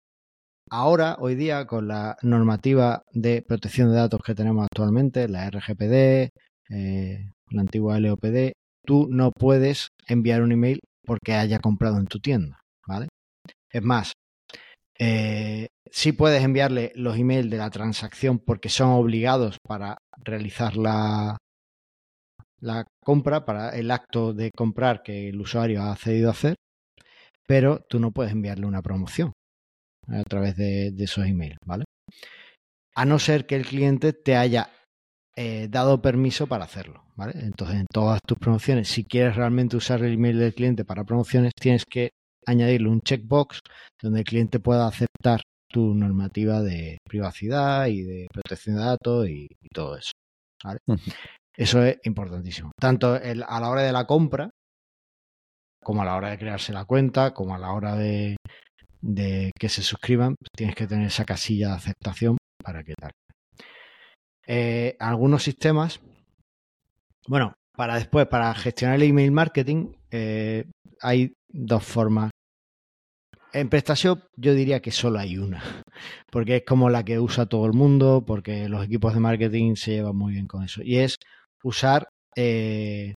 Speaker 1: Ahora, hoy día, con la normativa de protección de datos que tenemos actualmente, la RGPD, eh, la antigua LOPD, tú no puedes enviar un email porque haya comprado en tu tienda, ¿vale? Es más, eh, sí puedes enviarle los emails de la transacción porque son obligados para realizar la, compra, para el acto de comprar que el usuario ha accedido a hacer, pero tú no puedes enviarle una promoción a través de, esos emails, ¿vale? A no ser que el cliente te haya eh, dado permiso para hacerlo, ¿vale? Entonces, en todas tus promociones, si quieres realmente usar el email del cliente para promociones, tienes que añadirle un checkbox donde el cliente pueda aceptar tu normativa de privacidad y de protección de datos y, todo eso. ¿vale? Eso es importantísimo. Tanto a la hora de la compra, como a la hora de crearse la cuenta, como a la hora de, de que se suscriban, tienes que tener esa casilla de aceptación para que tal. Eh, algunos sistemas, bueno, para después, para gestionar el email marketing, eh, hay dos formas. En PrestaShop yo diría que solo hay una, *laughs* porque es como la que usa todo el mundo, porque los equipos de marketing se llevan muy bien con eso. Y es usar eh,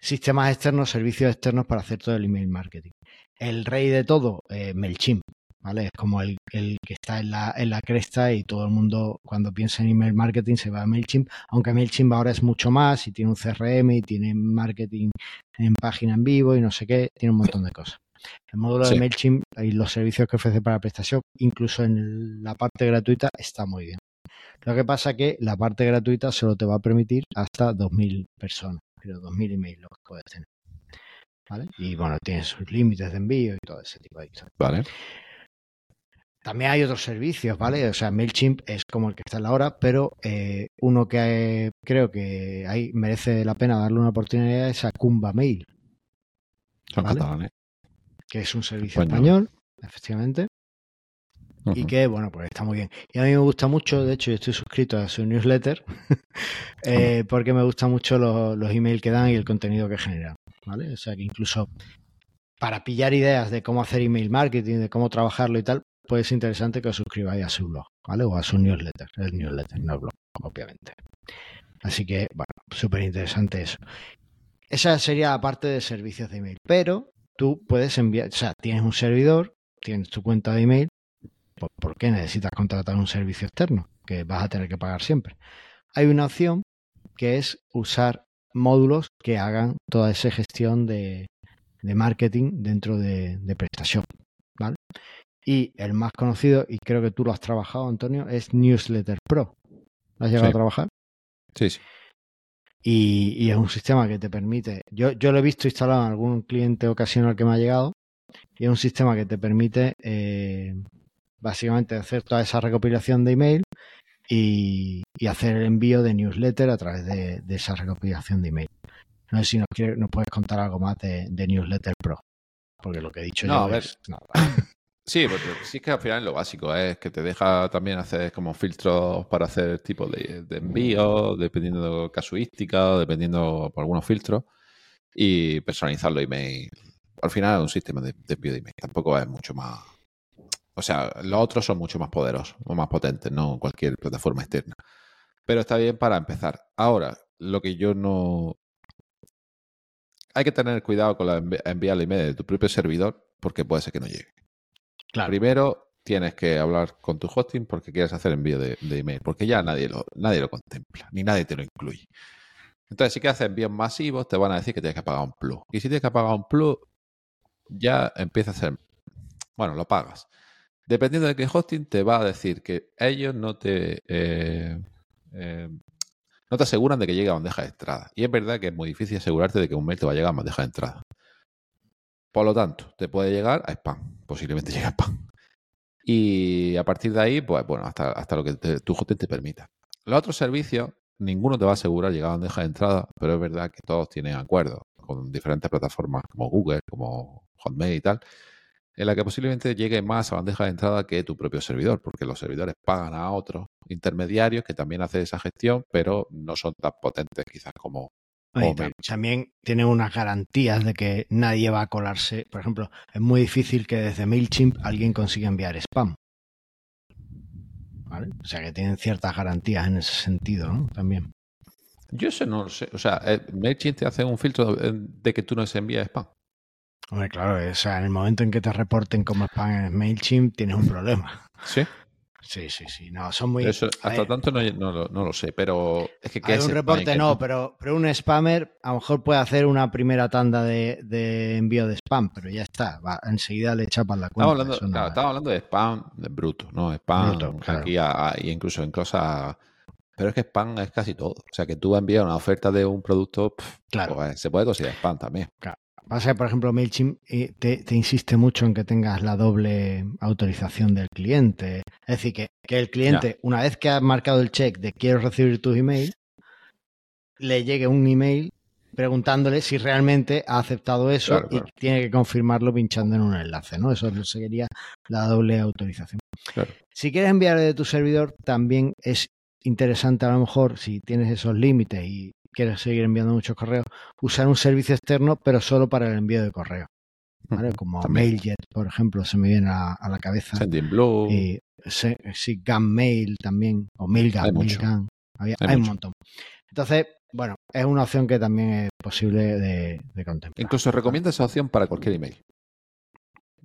Speaker 1: sistemas externos, servicios externos para hacer todo el email marketing. El rey de todo, eh, MailChimp, ¿vale? Es como el, que está en la, en la, cresta y todo el mundo cuando piensa en email marketing se va a MailChimp, aunque MailChimp ahora es mucho más y tiene un CRM y tiene marketing en página en vivo y no sé qué, tiene un montón de cosas. El módulo de MailChimp y los servicios que ofrece para prestación, incluso en la parte gratuita, está muy bien. Lo que pasa es que la parte gratuita solo te va a permitir hasta 2.000 personas, pero 2.000 emails los que puedes tener. ¿Vale? Y bueno, tiene sus límites de envío y todo ese tipo de cosas.
Speaker 2: Vale.
Speaker 1: También hay otros servicios, ¿vale? O sea, MailChimp es como el que está en la hora, pero eh, uno que creo que ahí merece la pena darle una oportunidad es a Kumba Mail.
Speaker 2: Son catalanes.
Speaker 1: Que es un servicio español efectivamente y que, bueno, pues está muy bien. Y a mí me gusta mucho, de hecho, yo estoy suscrito a su newsletter *laughs* eh, porque me gustan mucho los, los emails que dan y el contenido que generan, ¿vale? O sea que incluso para pillar ideas de cómo hacer email marketing, de cómo trabajarlo y tal, pues es interesante que os suscribáis a su blog, ¿vale? O a su newsletter, el newsletter, no el blog, obviamente. Así que, bueno, súper interesante eso. Esa sería la parte de servicios de email, pero tú puedes enviar, o sea, tienes un servidor, tienes tu cuenta de email ¿Por qué necesitas contratar un servicio externo? Que vas a tener que pagar siempre. Hay una opción que es usar módulos que hagan toda esa gestión de, marketing dentro de, de PrestaShop. Y el más conocido, y creo que tú lo has trabajado, Antonio, es Newsletter Pro. ¿Lo has llegado a trabajar?
Speaker 2: Sí, sí.
Speaker 1: Y, es un sistema que te permite. Yo, yo lo he visto instalado en algún cliente ocasional que me ha llegado. Y es un sistema que te permite eh, básicamente hacer toda esa recopilación de email y, hacer el envío de newsletter a través de, esa recopilación de email. No sé si nos, puedes contar algo más de, Newsletter Pro, porque lo que he dicho
Speaker 2: no, yo es... *laughs* Sí, porque sí que al final lo básico es que te deja también hacer como filtros para hacer tipo de, envío, dependiendo de casuística, dependiendo por algunos filtros, y personalizar los email. Al final es un sistema de, de envío de email, tampoco es mucho más, o sea, los otros son mucho más poderosos o más potentes, no cualquier plataforma externa. Pero está bien para empezar. Ahora, lo que yo no. Hay que tener cuidado con la enviar el email de tu propio servidor porque puede ser que no llegue. Primero, tienes que hablar con tu hosting porque quieres hacer envío de, email, porque ya nadie lo, nadie lo contempla, ni nadie te lo incluye. Entonces, si quieres hacer envíos masivos, te van a decir que tienes que pagar un plus. Y si tienes que pagar un plus, ya empieza a ser. Bueno, lo pagas. Dependiendo de qué hosting, te va a decir que ellos no te, eh, eh, no te aseguran de que llegue a bandeja de entrada. Y es verdad que es muy difícil asegurarte de que un mail te va a llegar a bandeja de entrada. Por lo tanto, te puede llegar a spam. Posiblemente *laughs* llegue a spam. Y a partir de ahí, pues bueno, hasta, hasta lo que tu hosting te permita. Los otros servicios, ninguno te va a asegurar llegar a bandeja de entrada, pero es verdad que todos tienen acuerdos con diferentes plataformas como Google, como Hotmail y tal, en la que posiblemente llegue más a bandeja de entrada que tu propio servidor, porque los servidores pagan a otros intermediarios que también hacen esa gestión, pero no son tan potentes quizás como,
Speaker 1: También tiene unas garantías de que nadie va a colarse. Por ejemplo, es muy difícil que desde MailChimp alguien consiga enviar spam. ¿Vale? O sea que tienen ciertas garantías en ese sentido, ¿no? También.
Speaker 2: Yo eso no lo sé. O sea, eh, MailChimp te hace un filtro de que tú no se envías spam.
Speaker 1: Hombre, claro, o sea, en el momento en que te reporten como spam en MailChimp tienes un problema.
Speaker 2: Sí.
Speaker 1: Sí, sí, sí. No, son muy.
Speaker 2: Eso, hasta tanto no, no, no, lo sé, pero es que.
Speaker 1: Hay un reporte no, pero, pero un spammer a lo mejor puede hacer una primera tanda de, de envío de spam, pero ya está. Va, enseguida le chapan la cuenta.
Speaker 2: Estamos hablando, claro, hablando de spam de bruto, ¿no? Spam aquí a, incluso en cosas. Pero es que spam es casi todo. O sea, que tú envías una oferta de un producto, claro. Pues, se puede considerar spam también.
Speaker 1: Claro. Pasa que, por ejemplo, MailChimp eh, te, te, insiste mucho en que tengas la doble autorización del cliente. Es decir, que, que el cliente, una vez que ha marcado el check de quiero recibir tus emails, le llegue un email preguntándole si realmente ha aceptado eso y tiene que confirmarlo pinchando en un enlace, ¿no? Eso sería la doble autorización. Si quieres enviar de tu servidor, también es interesante a lo mejor, si tienes esos límites y quieres seguir enviando muchos correos, usar un servicio externo, pero solo para el envío de correo. ¿vale? Como MailJet, por ejemplo, se me viene a, la cabeza.
Speaker 2: Sendinblue.
Speaker 1: Y sí, Gunmail también, o Mailgun. Hay, hay, un montón. Entonces, bueno, es una opción que también es posible de, contemplar.
Speaker 2: Incluso recomienda esa opción para cualquier email.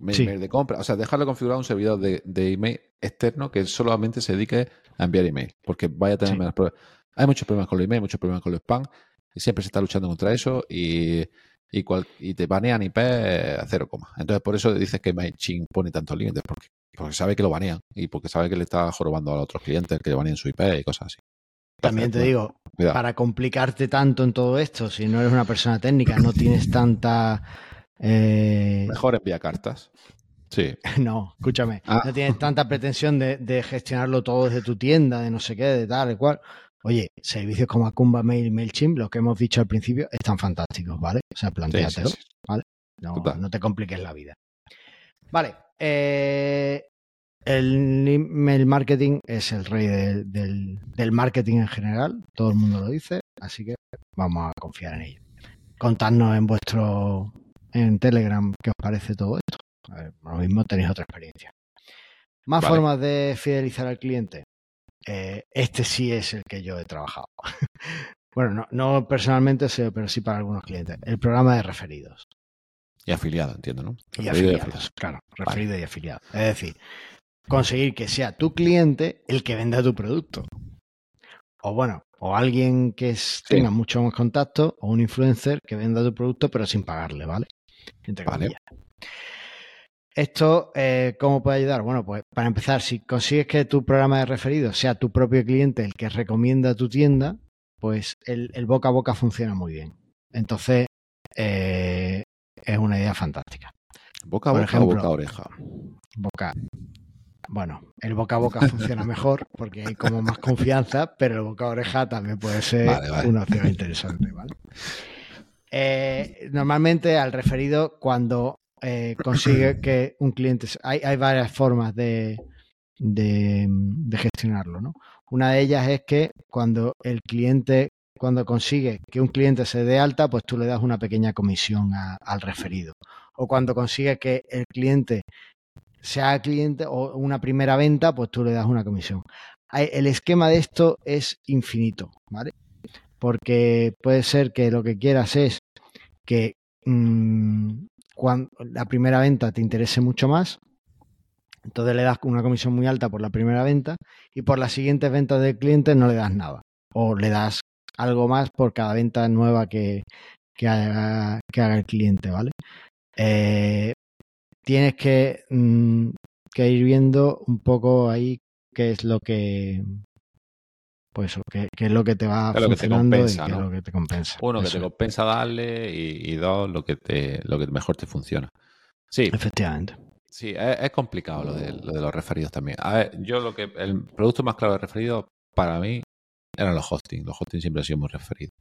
Speaker 2: De compra. O sea, dejarlo configurado un servidor de, email externo que solamente se dedique a enviar email. Porque vaya a tener menos pruebas. Hay muchos problemas con los email, muchos problemas con los spam. Y siempre se está luchando contra eso y, y, y te banean IP a cero coma. Entonces, por eso dices que MailChimp pone tantos límites, porque, porque sabe que lo banean y porque sabe que le está jorobando a otros clientes que le banean su IP y cosas así.
Speaker 1: También te digo, para complicarte tanto en todo esto, si no eres una persona técnica, no tienes tanta...
Speaker 2: Eh... Mejor envía cartas. Sí. *laughs*
Speaker 1: No, escúchame. Ah. No tienes tanta pretensión de, de, gestionarlo todo desde tu tienda, de no sé qué, de tal, de cual. Oye, servicios como Akumba Mail y MailChimp, lo que hemos dicho al principio, están fantásticos, ¿vale? O sea, planteatelo, ¿vale? No, te compliques la vida. Vale. Eh, el email marketing es el rey del, marketing en general, todo el mundo lo dice, así que vamos a confiar en ello. Contadnos en vuestro en Telegram qué os parece todo esto. A ver, lo mismo tenéis otra experiencia. Más formas de fidelizar al cliente. Eh, este sí es el que yo he trabajado. *laughs* bueno, no, personalmente, pero sí para algunos clientes. El programa de referidos.
Speaker 2: Y afiliado, entiendo, ¿no?
Speaker 1: y afiliados, claro. Referido y afiliado. Es decir, conseguir que sea tu cliente el que venda tu producto. O bueno, o alguien que tenga mucho más contacto, o un influencer que venda tu producto pero sin pagarle, ¿vale? Vale. Esto, eh, ¿cómo puede ayudar? Bueno, pues para empezar, si consigues que tu programa de referidos sea tu propio cliente el que recomienda tu tienda, pues el, boca a boca funciona muy bien. Entonces, eh, es una idea fantástica.
Speaker 2: ¿Boca a boca o boca a oreja?
Speaker 1: Boca. Bueno, el boca a boca funciona mejor porque hay como más confianza, pero el boca a oreja también puede ser una opción interesante, ¿vale? Eh, normalmente al referido, cuando eh, consigue *clears throat* que un cliente... Hay, hay varias formas de, de, gestionarlo, ¿no? Una de ellas es que cuando el cliente, cuando consigue que un cliente se dé alta, pues tú le das una pequeña comisión al referido. O cuando consigue que el cliente sea cliente o una primera venta, pues tú le das una comisión. El esquema de esto es infinito, ¿vale? Porque puede ser que lo que quieras es que mm, la primera venta te interese mucho más, entonces le das una comisión muy alta por la primera venta y por las siguientes ventas del cliente no le das nada. O le das algo más por cada venta nueva que, haga, que haga, el cliente, ¿vale? Eh, tienes que, mm, que, ir viendo un poco ahí qué es lo que pues qué, es lo que te va
Speaker 2: funcionando
Speaker 1: que te compensa, y qué es lo que te compensa.
Speaker 2: Uno, que te compensa darle y, dos, lo que, te, lo que mejor te funciona. Sí.
Speaker 1: Efectivamente.
Speaker 2: Sí, es, complicado lo de, lo de, los referidos también. A ver, yo lo que, el producto más claro de referidos para mí eran los hosting. Los hosting siempre han sido muy referidos.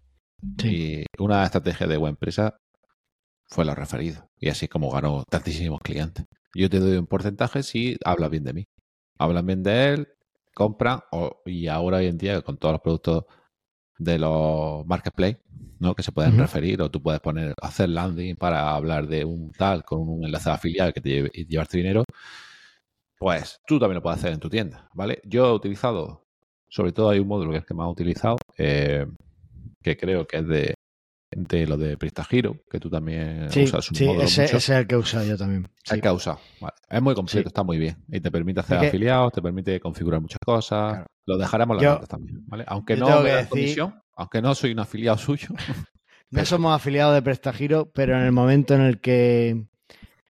Speaker 2: Y una estrategia de buena empresa fue los referidos. Y así es como ganó tantísimos clientes. Yo te doy un porcentaje si hablas bien de mí. Hablan bien de él, compran y ahora hoy en día con todos los productos de los marketplace, ¿no? Que se pueden referir o tú puedes poner, hacer landing para hablar de un tal con un enlace de afiliado que te lleve y llevarte dinero. Pues tú también lo puedes hacer en tu tienda, ¿vale? Yo he utilizado, sobre todo hay un módulo que es que más he utilizado, eh, que creo que es de, de lo de PrestaGiro, que tú también
Speaker 1: Sí,
Speaker 2: usas un
Speaker 1: sí ese, es el que he usado yo también.
Speaker 2: El
Speaker 1: Sí.
Speaker 2: que ha usado. Vale. Es muy completo,
Speaker 1: Sí.
Speaker 2: está muy bien. Y te permite hacer
Speaker 1: Es que-
Speaker 2: afiliados, te permite configurar muchas cosas.
Speaker 1: Claro.
Speaker 2: Lo dejaremos las notas también. ¿vale? Aunque no me
Speaker 1: que decir-
Speaker 2: comisión, aunque no soy un afiliado suyo. *laughs*
Speaker 1: No somos afiliados de Prestagiro, pero en el momento en el que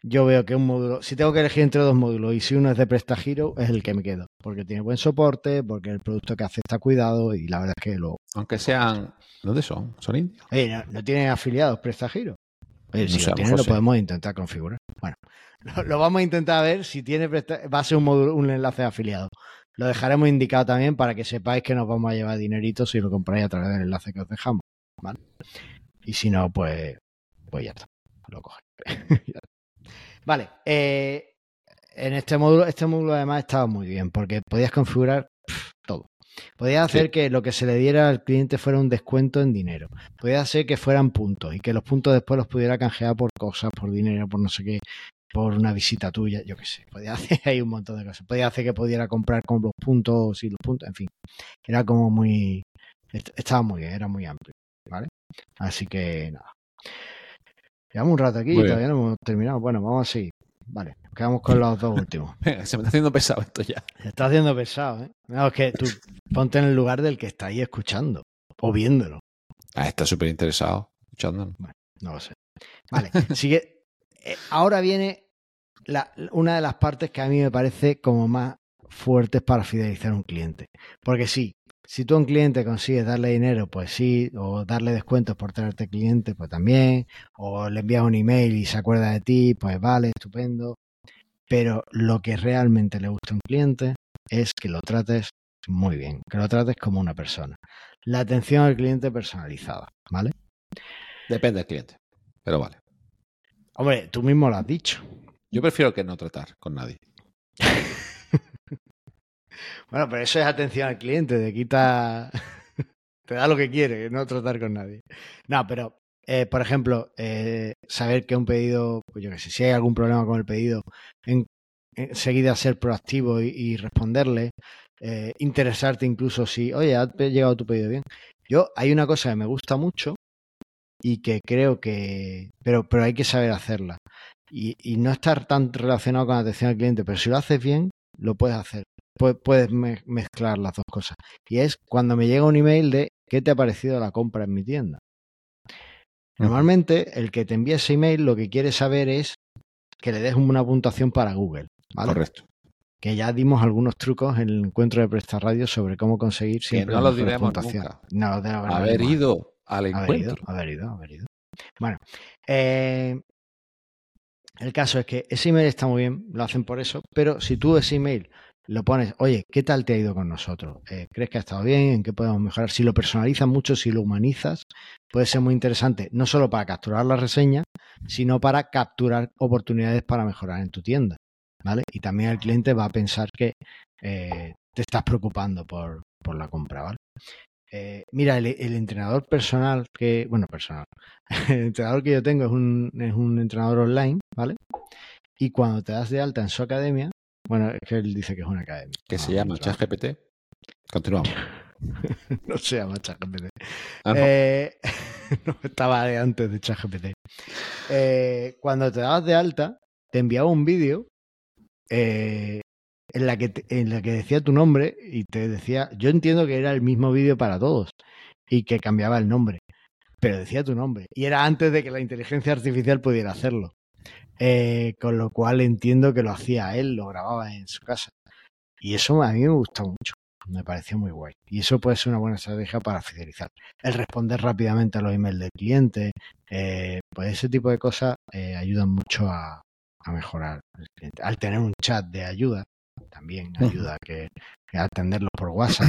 Speaker 1: yo veo que un módulo, si tengo que elegir entre dos módulos y si uno es de Prestagiro, es el que me quedo, porque tiene buen soporte, porque el producto que hace está cuidado y la verdad es que lo...
Speaker 2: Aunque sean. ¿Dónde son? ¿Son indios?
Speaker 1: Oye, no, no tiene afiliados Prestagiro. Oye,
Speaker 2: No
Speaker 1: si lo
Speaker 2: lo
Speaker 1: tiene,
Speaker 2: mejor
Speaker 1: lo
Speaker 2: sí.
Speaker 1: podemos intentar configurar. Bueno, lo, lo vamos a intentar ver si tiene Presta- va a ser un módulo, un enlace de afiliado. Lo dejaremos indicado también para que sepáis que nos vamos a llevar dinerito si lo compráis a través del enlace que os dejamos. ¿vale? Y si no, pues, pues ya está. Lo cogeré. *laughs* Vale. eh, en este módulo, este módulo además estaba muy bien porque podías configurar todo. Podías hacer
Speaker 2: Sí.
Speaker 1: que lo que se le diera al cliente fuera un descuento en dinero. Podía hacer que fueran puntos y que los puntos después los pudiera canjear por cosas, por dinero, por no sé qué, por una visita tuya, yo qué sé. Podía *laughs* hacer ahí un montón de cosas. Podía hacer que pudiera comprar con los puntos y los puntos, en fin. Era como muy. est- Estaba muy bien, era muy amplio, ¿vale? Así que nada. Llevamos un rato aquí y todavía no hemos terminado. Bueno, vamos a seguir. Vale, quedamos con los dos últimos. *laughs*
Speaker 2: Venga, se me está haciendo pesado esto ya.
Speaker 1: Se está haciendo pesado, ¿eh? No, es que tú ponte en el lugar del que está ahí escuchando o viéndolo.
Speaker 2: Ah, está súper interesado escuchándonos.
Speaker 1: No lo sé. Vale, *laughs* sigue. eh, ahora viene la- una de las partes que a mí me parece como más fuertes para fidelizar a un cliente. Porque sí, si tú a un cliente consigues darle dinero, pues sí, o darle descuentos por tenerte cliente, pues también, o le envías un email y se acuerda de ti, pues vale, estupendo. Pero lo que realmente le gusta a un cliente es que lo trates muy bien, que lo trates como una persona. La atención al cliente personalizada, ¿vale?
Speaker 2: Depende del cliente. Pero vale.
Speaker 1: Hombre, tú mismo lo has dicho.
Speaker 2: Yo prefiero que no tratar con nadie. *laughs*
Speaker 1: Bueno, pero eso es atención al cliente, te quita, *laughs* te da lo que quiere, no tratar con nadie. No, pero, eh, por ejemplo, eh, saber que un pedido, pues yo qué sé, si hay algún problema con el pedido, en, enseguida ser proactivo y, responderle, eh, interesarte incluso si, oye, ha llegado tu pedido bien. Yo, hay una cosa que me gusta mucho y que creo que, pero, pero hay que saber hacerla. Y, y no estar tan relacionado con atención al cliente, pero si lo haces bien, lo puedes hacer puedes me- mezclar las dos cosas. Y es cuando me llega un email de ¿qué te ha parecido la compra en mi tienda? Normalmente el que te envía ese email lo que quiere saber es que le des una puntuación para Google. ¿vale?
Speaker 2: Correcto.
Speaker 1: Que ya dimos algunos trucos en el encuentro de Presta Radio sobre cómo conseguir siempre
Speaker 2: no
Speaker 1: la
Speaker 2: lo diremos
Speaker 1: puntuación.
Speaker 2: nunca.
Speaker 1: No lo diremos
Speaker 2: Haber ido al
Speaker 1: Haber
Speaker 2: encuentro.
Speaker 1: ido, haber ido, haber ido. Bueno, eh, el caso es que ese email está muy bien, lo hacen por eso, pero si tú ese email lo pones, oye, ¿qué tal te ha ido con nosotros? Eh, ¿Crees que ha estado bien? ¿En qué podemos mejorar? Si lo personalizas mucho, si lo humanizas, puede ser muy interesante, no solo para capturar la reseña, sino para capturar oportunidades para mejorar en tu tienda. ¿Vale? Y también el cliente va a pensar que eh, te estás preocupando por, por la compra, ¿vale? Eh, mira, el, el, entrenador personal que, bueno, personal, *laughs* el entrenador que yo tengo es un, es un entrenador online, ¿vale? Y cuando te das de alta en su academia, bueno, es que él dice que es una academia.
Speaker 2: Que se llama ChatGPT. Continuamos. *laughs*
Speaker 1: no se llama ChatGPT.
Speaker 2: Ah, no.
Speaker 1: eh, *laughs* no, estaba de antes de ChatGPT. Eh, cuando te dabas de alta, te enviaba un vídeo eh, en, la que te, en la que decía tu nombre y te decía, yo entiendo que era el mismo vídeo para todos y que cambiaba el nombre, pero decía tu nombre. Y era antes de que la inteligencia artificial pudiera hacerlo. Eh, con lo cual entiendo que lo hacía él, lo grababa en su casa. Y eso a mí me gustó mucho, me pareció muy guay. Y eso puede ser una buena estrategia para fidelizar. El responder rápidamente a los emails del cliente, eh, pues ese tipo de cosas eh, ayudan mucho a, a mejorar el cliente. Al tener un chat de ayuda, también ayuda que, que a atenderlos por WhatsApp.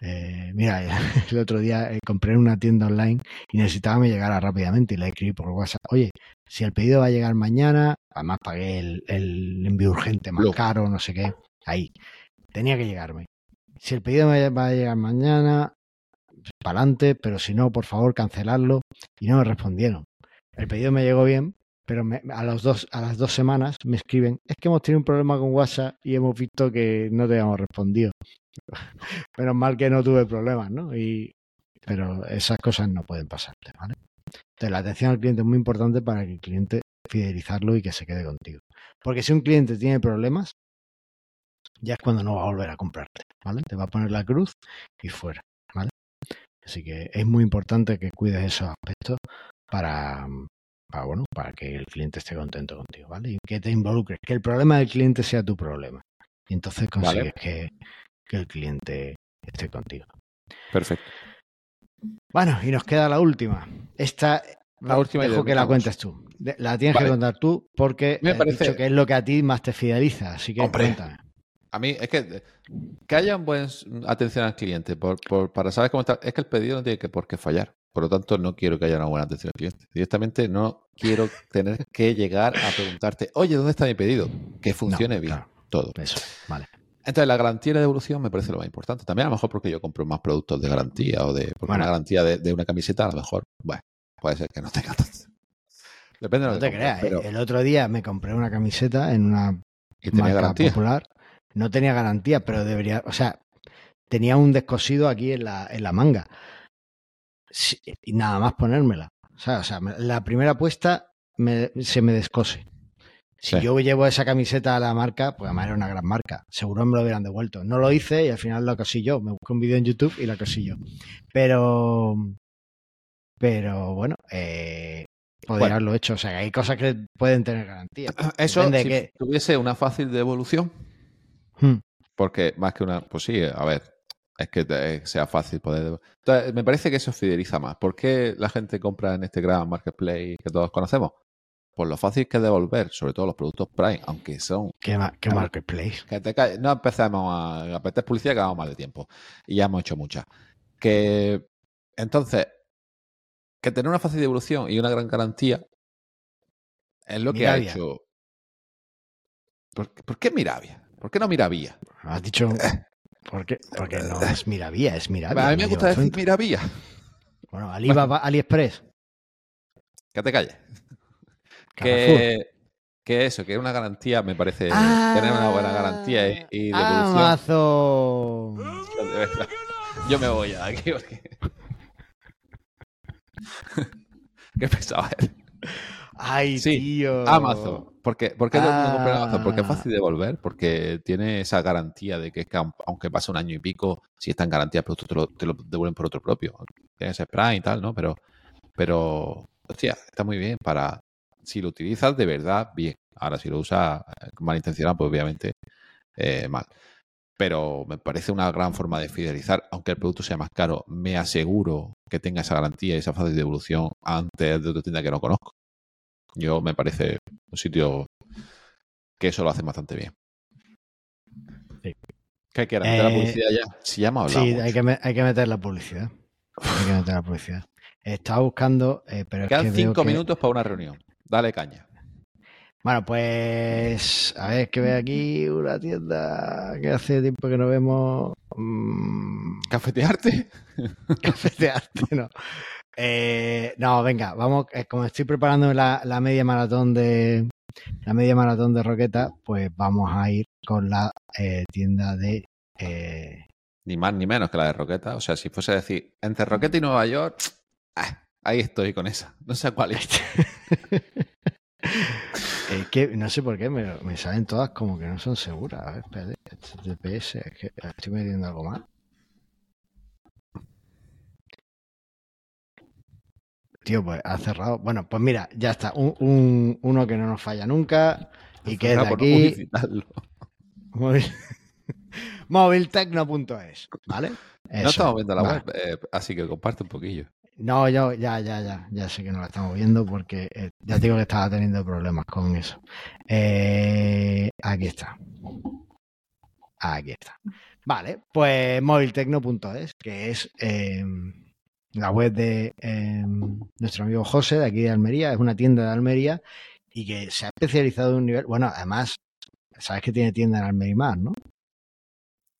Speaker 1: Eh, mira, *laughs* el otro día eh, compré en una tienda online y necesitaba que me llegara rápidamente y le escribí por WhatsApp, oye, si el pedido va a llegar mañana, además pagué el, el envío urgente más caro, no sé qué, ahí, tenía que llegarme. Si el pedido me va a llegar mañana, para adelante, pero si no, por favor, cancelarlo. Y no me respondieron. El pedido me llegó bien, pero a, los dos, a las dos semanas me escriben, es que hemos tenido un problema con WhatsApp y hemos visto que no te habíamos respondido. *laughs* Menos mal que no tuve problemas, ¿no? Y, pero esas cosas no pueden pasarte, ¿vale? Entonces, la atención al cliente es muy importante para que el cliente fidelizarlo y que se quede contigo. Porque si un cliente tiene problemas, ya es cuando no va a volver a comprarte, ¿vale? Te va a poner la cruz y fuera, ¿vale? Así que es muy importante que cuides esos aspectos para, para, bueno, para que el cliente esté contento contigo, ¿vale? Y que te involucres, que el problema del cliente sea tu problema. Y entonces consigues que, que el cliente esté contigo.
Speaker 2: Perfecto.
Speaker 1: Bueno, y nos queda la última. Esta la última dejo que la cuentes tú. La tienes que contar tú porque me parece... dicho que es lo que a ti más te fideliza, así que cuéntame.
Speaker 2: A mí es que que haya buena atención al cliente por, para saber cómo está. Es que el pedido no tiene que por qué fallar. Por lo tanto, no quiero que haya una buena atención al cliente. Directamente no quiero tener que llegar a preguntarte, oye, ¿dónde está mi pedido? Que funcione bien todo.
Speaker 1: Eso, vale.
Speaker 2: Entonces, la garantía de devolución me parece lo más importante. También a lo mejor porque yo compro más productos de garantía o de una garantía de, una camiseta, a lo mejor, bueno, puede ser que no tenga tanto.
Speaker 1: Depende de lo que te creas. El otro día me compré una camiseta en una marca popular. No tenía garantía, pero debería, o sea, tenía un descosido aquí en la, en la manga. Y nada más ponérmela. O sea, o sea la primera puesta se me descose. Si yo llevo esa camiseta a la marca, pues además era una gran marca. Seguro me lo hubieran devuelto. No lo hice y al final lo cosí yo. Me busqué un vídeo en YouTube y la cosí yo. Pero. Pero bueno, eh, podría haberlo hecho. O sea, hay cosas que pueden tener garantía. *clears throat*
Speaker 2: Eso, si que... tuviese una fácil devolución. Hmm. Porque más que una. Pues sí, a ver. Es que sea fácil poder. Entonces, me parece que eso fideliza más. ¿Por qué la gente compra en este gran marketplace que todos conocemos? por lo fácil que es devolver, sobre todo los productos Prime, aunque son.
Speaker 1: ¿Qué, marketplace?
Speaker 2: no empezamos a. A meter publicidad que vamos mal de tiempo. Y ya hemos hecho muchas. Que. Entonces, que tener una fácil devolución y una gran garantía es lo que ha hecho. ¿Por, qué Miravia? ¿Por qué no Miravía?
Speaker 1: Has dicho. *laughs* ¿Por qué? Porque no es Miravía, es Miravia.
Speaker 2: A mí me gusta decir Miravía.
Speaker 1: Bueno, Alibaba, AliExpress.
Speaker 2: Que te calles. Que, que, eso, que es una garantía, me parece tener una buena garantía y, y
Speaker 1: Amazon. *laughs*
Speaker 2: Yo me voy aquí porque... *laughs* Qué pesado es.
Speaker 1: Ay, tío.
Speaker 2: Amazon. ¿Por qué, ¿Por qué Amazon? Porque es fácil de devolver, porque tiene esa garantía de que, aunque pase un año y pico, si está en garantía, el producto te lo, devuelven por otro propio. Tienes Prime y tal, ¿no? Pero, pero, hostia, está muy bien para, si lo utilizas de verdad, bien. Ahora, si lo usas eh, malintencionado, pues obviamente eh, mal. Pero me parece una gran forma de fidelizar, aunque el producto sea más caro. Me aseguro que tenga esa garantía y esa fase de devolución antes de otra tienda que no conozco. Yo me parece un sitio que eso lo hace bastante bien. Sí. ¿Qué hay que meter la eh, publicidad ya? Si ya hemos
Speaker 1: hablado. Sí, hay que, hay que meter la publicidad. Hay que meter la publicidad. Estaba buscando, pero
Speaker 2: Quedan cinco minutos para una reunión. Dale caña.
Speaker 1: Bueno, pues a ver, que ve aquí una tienda que hace tiempo que no vemos.
Speaker 2: Mm, ¿Cafetearte? *laughs*
Speaker 1: Cafetearte, no. Eh, no, venga, vamos, eh, como estoy preparando la, media maratón de la media maratón de Roqueta, pues vamos a ir con la eh, tienda de
Speaker 2: ni más ni menos que la de Roqueta. O sea, si fuese a decir entre Roqueta y Nueva York, *tsk* ah, Ahí estoy con esa. No sé cuál es. *laughs*
Speaker 1: es que no sé por qué me, salen todas como que no son seguras. A ver, espérate. TPS, es que estoy metiendo algo mal. Tío, pues ha cerrado. Bueno, pues mira, ya está. Un, uno que no nos falla nunca y que es de aquí. Moviltecno.es, *laughs* ¿vale?
Speaker 2: no estamos viendo la web, eh, así que comparte un poquillo.
Speaker 1: No, yo ya, ya, ya, ya sé que no la estamos viendo porque eh, ya digo que estaba teniendo problemas con eso. Eh, aquí está. Aquí está. Vale, pues moviltecno.es, que es em, la web de em, nuestro amigo José de aquí de Almería, es una tienda de Almería y que se ha especializado en un nivel, bueno, además, sabes que tiene tienda en Almería más, ¿no?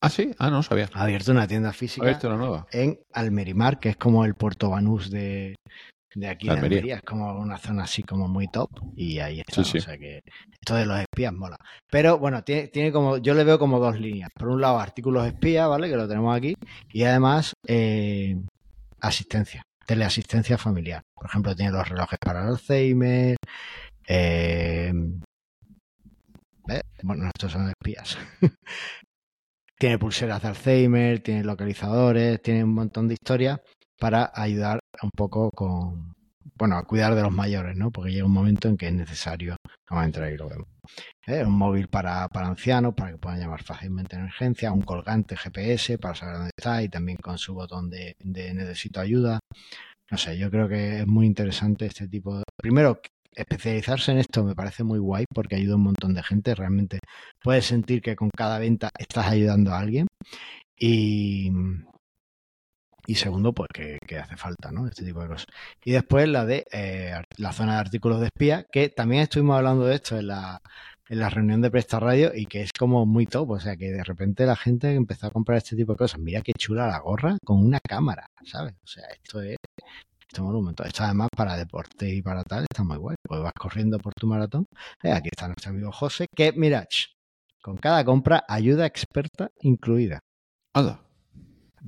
Speaker 2: Ah, sí, ah, no sabía.
Speaker 1: Ha abierto una tienda
Speaker 2: Ha
Speaker 1: física
Speaker 2: abierto una nueva.
Speaker 1: en Almerimar, que es como el Puerto Banús de, de aquí de
Speaker 2: Almería.
Speaker 1: Almería. Es como una zona así como muy top y ahí está.
Speaker 2: Sí, sí.
Speaker 1: O sea que esto de los espías mola. Pero bueno, tiene, tiene como, yo le veo como dos líneas. Por un lado, artículos espías, ¿vale? Que lo tenemos aquí. Y además, eh, asistencia, teleasistencia familiar. Por ejemplo, tiene los relojes para el Alzheimer. eh, ¿ves? Bueno, estos son espías. *laughs* tiene pulseras de Alzheimer, tiene localizadores, tiene un montón de historias para ayudar un poco con, bueno, a cuidar de los mayores, ¿no? Porque llega un momento en que es necesario, vamos a entrar y lo vemos. ¿eh? Un móvil para, ancianos, para que puedan llamar fácilmente en emergencia, un colgante GPS para saber dónde está y también con su botón de, de necesito ayuda. No sé, yo creo que es muy interesante este tipo de... Primero, especializarse en esto me parece muy guay porque ayuda a un montón de gente. Realmente puedes sentir que con cada venta estás ayudando a alguien. Y, y segundo, pues que, hace falta, ¿no? Este tipo de cosas. Y después la de eh, la zona de artículos de espía, que también estuvimos hablando de esto en la, en la reunión de Presta Radio y que es como muy top. O sea, que de repente la gente empezó a comprar este tipo de cosas. Mira qué chula la gorra con una cámara, ¿sabes? O sea, esto es. Un montón. Esto además para deporte y para tal está muy guay. Pues vas corriendo por tu maratón. Eh, aquí está nuestro amigo José, que mira, con cada compra ayuda experta incluida.
Speaker 2: Anda.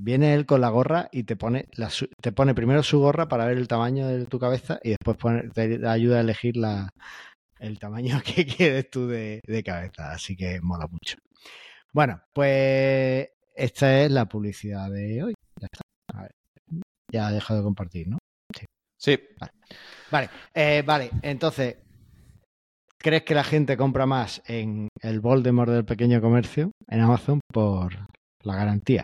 Speaker 1: Viene él con la gorra y te pone, la te pone primero su gorra para ver el tamaño de tu cabeza y después pone- te ayuda a elegir la, el tamaño *laughs* que quieres tú de, de cabeza. Así que mola mucho. Bueno, pues esta es la publicidad de hoy. Ya está. A ver. Ya he dejado de compartir, ¿no?
Speaker 2: Sí,
Speaker 1: Vale, eh, vale, entonces, ¿crees que la gente compra más en el Voldemort del pequeño comercio, en Amazon, por la garantía?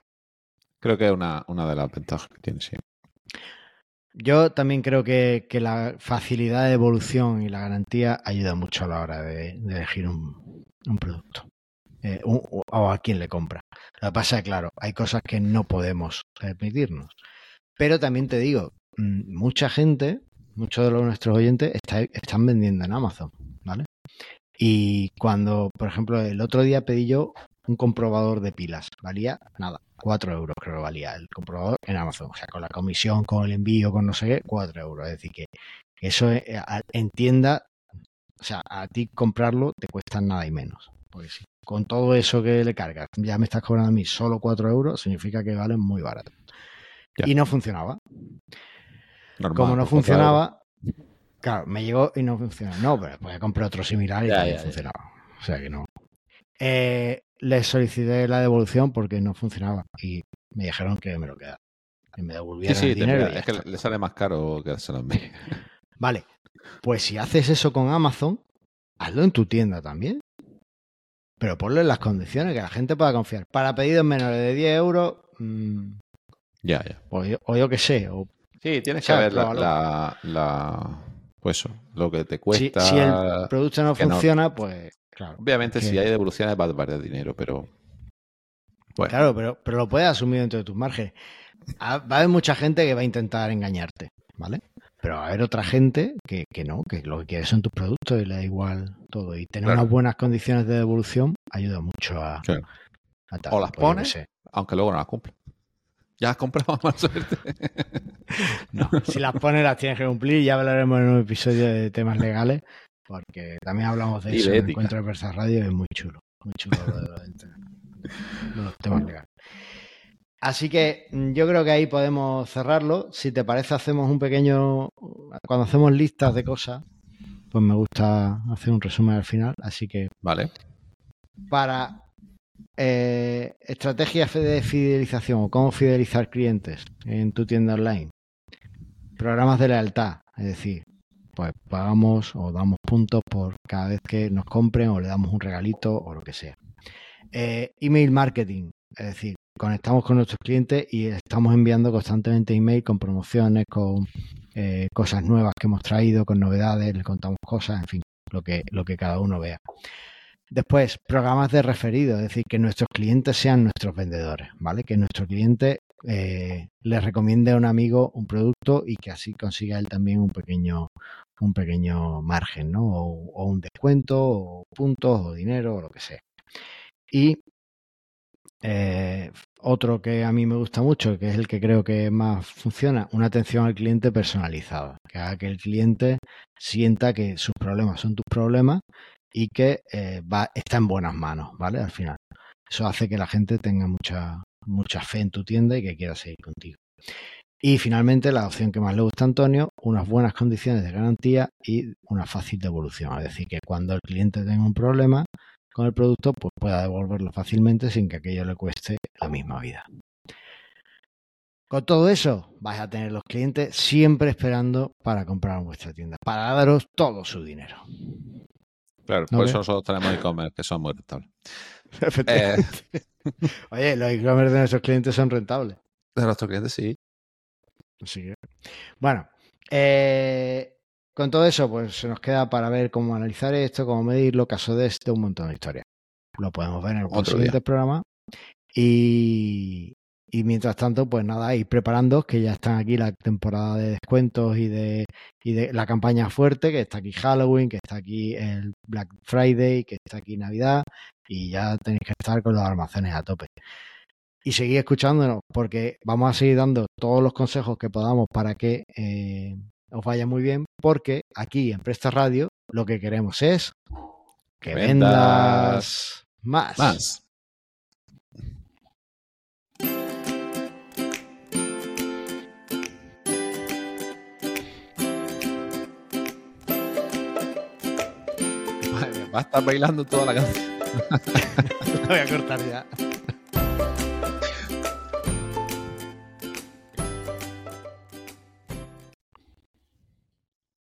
Speaker 2: Creo que es una, una de las ventajas que tiene, sí.
Speaker 1: Yo también creo que, que la facilidad de evolución y la garantía ayuda mucho a la hora de, elegir un, un producto eh, o a quién le compra. Lo que pasa es claro, hay cosas que no podemos permitirnos. Pero también te digo, mm, mucha gente, muchos de nuestros oyentes está- están vendiendo en Amazon, ¿vale? Y cuando, por ejemplo, el otro día pedí yo un comprobador de pilas, valía nada, 4 euros creo que valía el comprobador en Amazon, o sea, con la comisión, con el envío, con no sé qué, 4 euros. Es decir, que eso eh, en tienda, o sea, a ti comprarlo te cuesta nada y menos. Porque si con todo eso que le cargas, ya me estás cobrando a mí solo 4 euros, significa que valen muy barato.
Speaker 2: Ya.
Speaker 1: Y no funcionaba.
Speaker 2: Normal,
Speaker 1: Como no
Speaker 2: cuatro
Speaker 1: funcionaba, claro, me llegó y no funcionaba. No, pero pues compré otro similar y
Speaker 2: Ya,
Speaker 1: también
Speaker 2: ya.
Speaker 1: funcionaba. O sea que no. Eh, les solicité la devolución porque no funcionaba y me dijeron que me lo quedara. Que me
Speaker 2: euros.
Speaker 1: devolvieran
Speaker 2: Sí, sí,
Speaker 1: el dinero. y
Speaker 2: es que le sale más caro que dárselo a mí. *laughs*
Speaker 1: Vale, pues si haces eso con Amazon, hazlo en tu tienda también. Pero ponlo en las condiciones que la gente pueda confiar. Para pedidos menores de 10 euros, mm,
Speaker 2: Ya, ya.
Speaker 1: o, yo, o yo qué sé, o
Speaker 2: Sí, tienes que ver la, la, la- Pues eso, lo que te cuesta.
Speaker 1: si el producto no- funciona, pues claro.
Speaker 2: Obviamente,
Speaker 1: que-
Speaker 2: si hay devoluciones va a valer dinero, pero. Bueno,
Speaker 1: Claro, pero, pero lo puedes asumir dentro de tus márgenes. Va a haber mucha gente que va a intentar engañarte, ¿vale? Pero va a haber otra gente que, que no, que lo que quiere son tus productos y le da igual todo. Y tener
Speaker 2: Claro.
Speaker 1: unas buenas condiciones de devolución ayuda mucho a,
Speaker 2: Claro.
Speaker 1: a tal.
Speaker 2: O las
Speaker 1: Pues
Speaker 2: pones. aunque luego no las cumple. Ya has comprado *laughs* más suerte.
Speaker 1: No, si las pones las tienes que cumplir. Ya hablaremos en un episodio de temas legales, porque también hablamos de
Speaker 2: Y
Speaker 1: eso
Speaker 2: de
Speaker 1: en. Encuentro Versa Radio. Es muy chulo, muy chulo lo de, los- de los temas legales. Así que mm, yo creo que ahí podemos cerrarlo. Si te parece, hacemos un pequeño. Cuando hacemos listas de cosas, pues me gusta hacer un resumen al final. Así que
Speaker 2: Vale.
Speaker 1: para eh, estrategias de fidelización o cómo fidelizar clientes en tu tienda online, programas de lealtad, es decir, pues pagamos o damos puntos por cada vez que nos compren o le damos un regalito o lo que sea. Eh, email marketing, es decir, conectamos con nuestros clientes y estamos enviando constantemente email con promociones, con eh, cosas nuevas que hemos traído, con novedades, les contamos cosas, en fin, lo que, lo que cada uno vea. Después, programas de referido, es decir, que nuestros clientes sean nuestros vendedores, ¿vale? Que nuestro cliente eh, le recomiende a un amigo un producto y que así consiga él también un pequeño, un pequeño margen, ¿no? O, un descuento, o puntos, o dinero, o lo que sea. Y Eh, otro que a mí me gusta mucho, que es el que creo que más funciona, una atención al cliente personalizada, que haga que el cliente sienta que sus problemas son tus problemas y que eh, va, está en buenas manos, ¿vale? Al final. Eso hace que la gente tenga mucha, mucha fe en tu tienda y que quiera seguir contigo. Y finalmente, la opción que más le gusta a Antonio, unas buenas condiciones de garantía y una fácil devolución. Es decir, que cuando el cliente tenga un problema con el producto, pues pueda devolverlo fácilmente sin que aquello le cueste la misma vida. Con todo eso, vais a tener los clientes siempre esperando para comprar en vuestra tienda, para daros todo su dinero.
Speaker 2: Claro, por eso nosotros tenemos e-commerce que son muy rentables. *laughs*
Speaker 1: Eh, Oye, los e-commerce de nuestros clientes son rentables.
Speaker 2: De nuestros clientes sí.
Speaker 1: Bueno, eh, con todo eso, pues se nos queda para ver cómo analizar esto, cómo medirlo, caso de este, un montón de historias. Lo podemos ver en el siguiente programa. Y, y mientras tanto, pues nada, ir preparando, que ya están aquí la temporada de descuentos y de, y de la campaña fuerte, que está aquí Halloween, que está aquí el Black Friday, que está aquí Navidad, y ya tenéis que estar con los almacenes a tope. Y seguir escuchándonos, porque vamos a seguir dando todos los consejos que podamos para que eh, os vaya muy bien, porque aquí en Presta Radio lo que queremos es que vendas, más.
Speaker 2: Más. Va a estar bailando toda la canción. *laughs*
Speaker 1: Lo voy a cortar ya.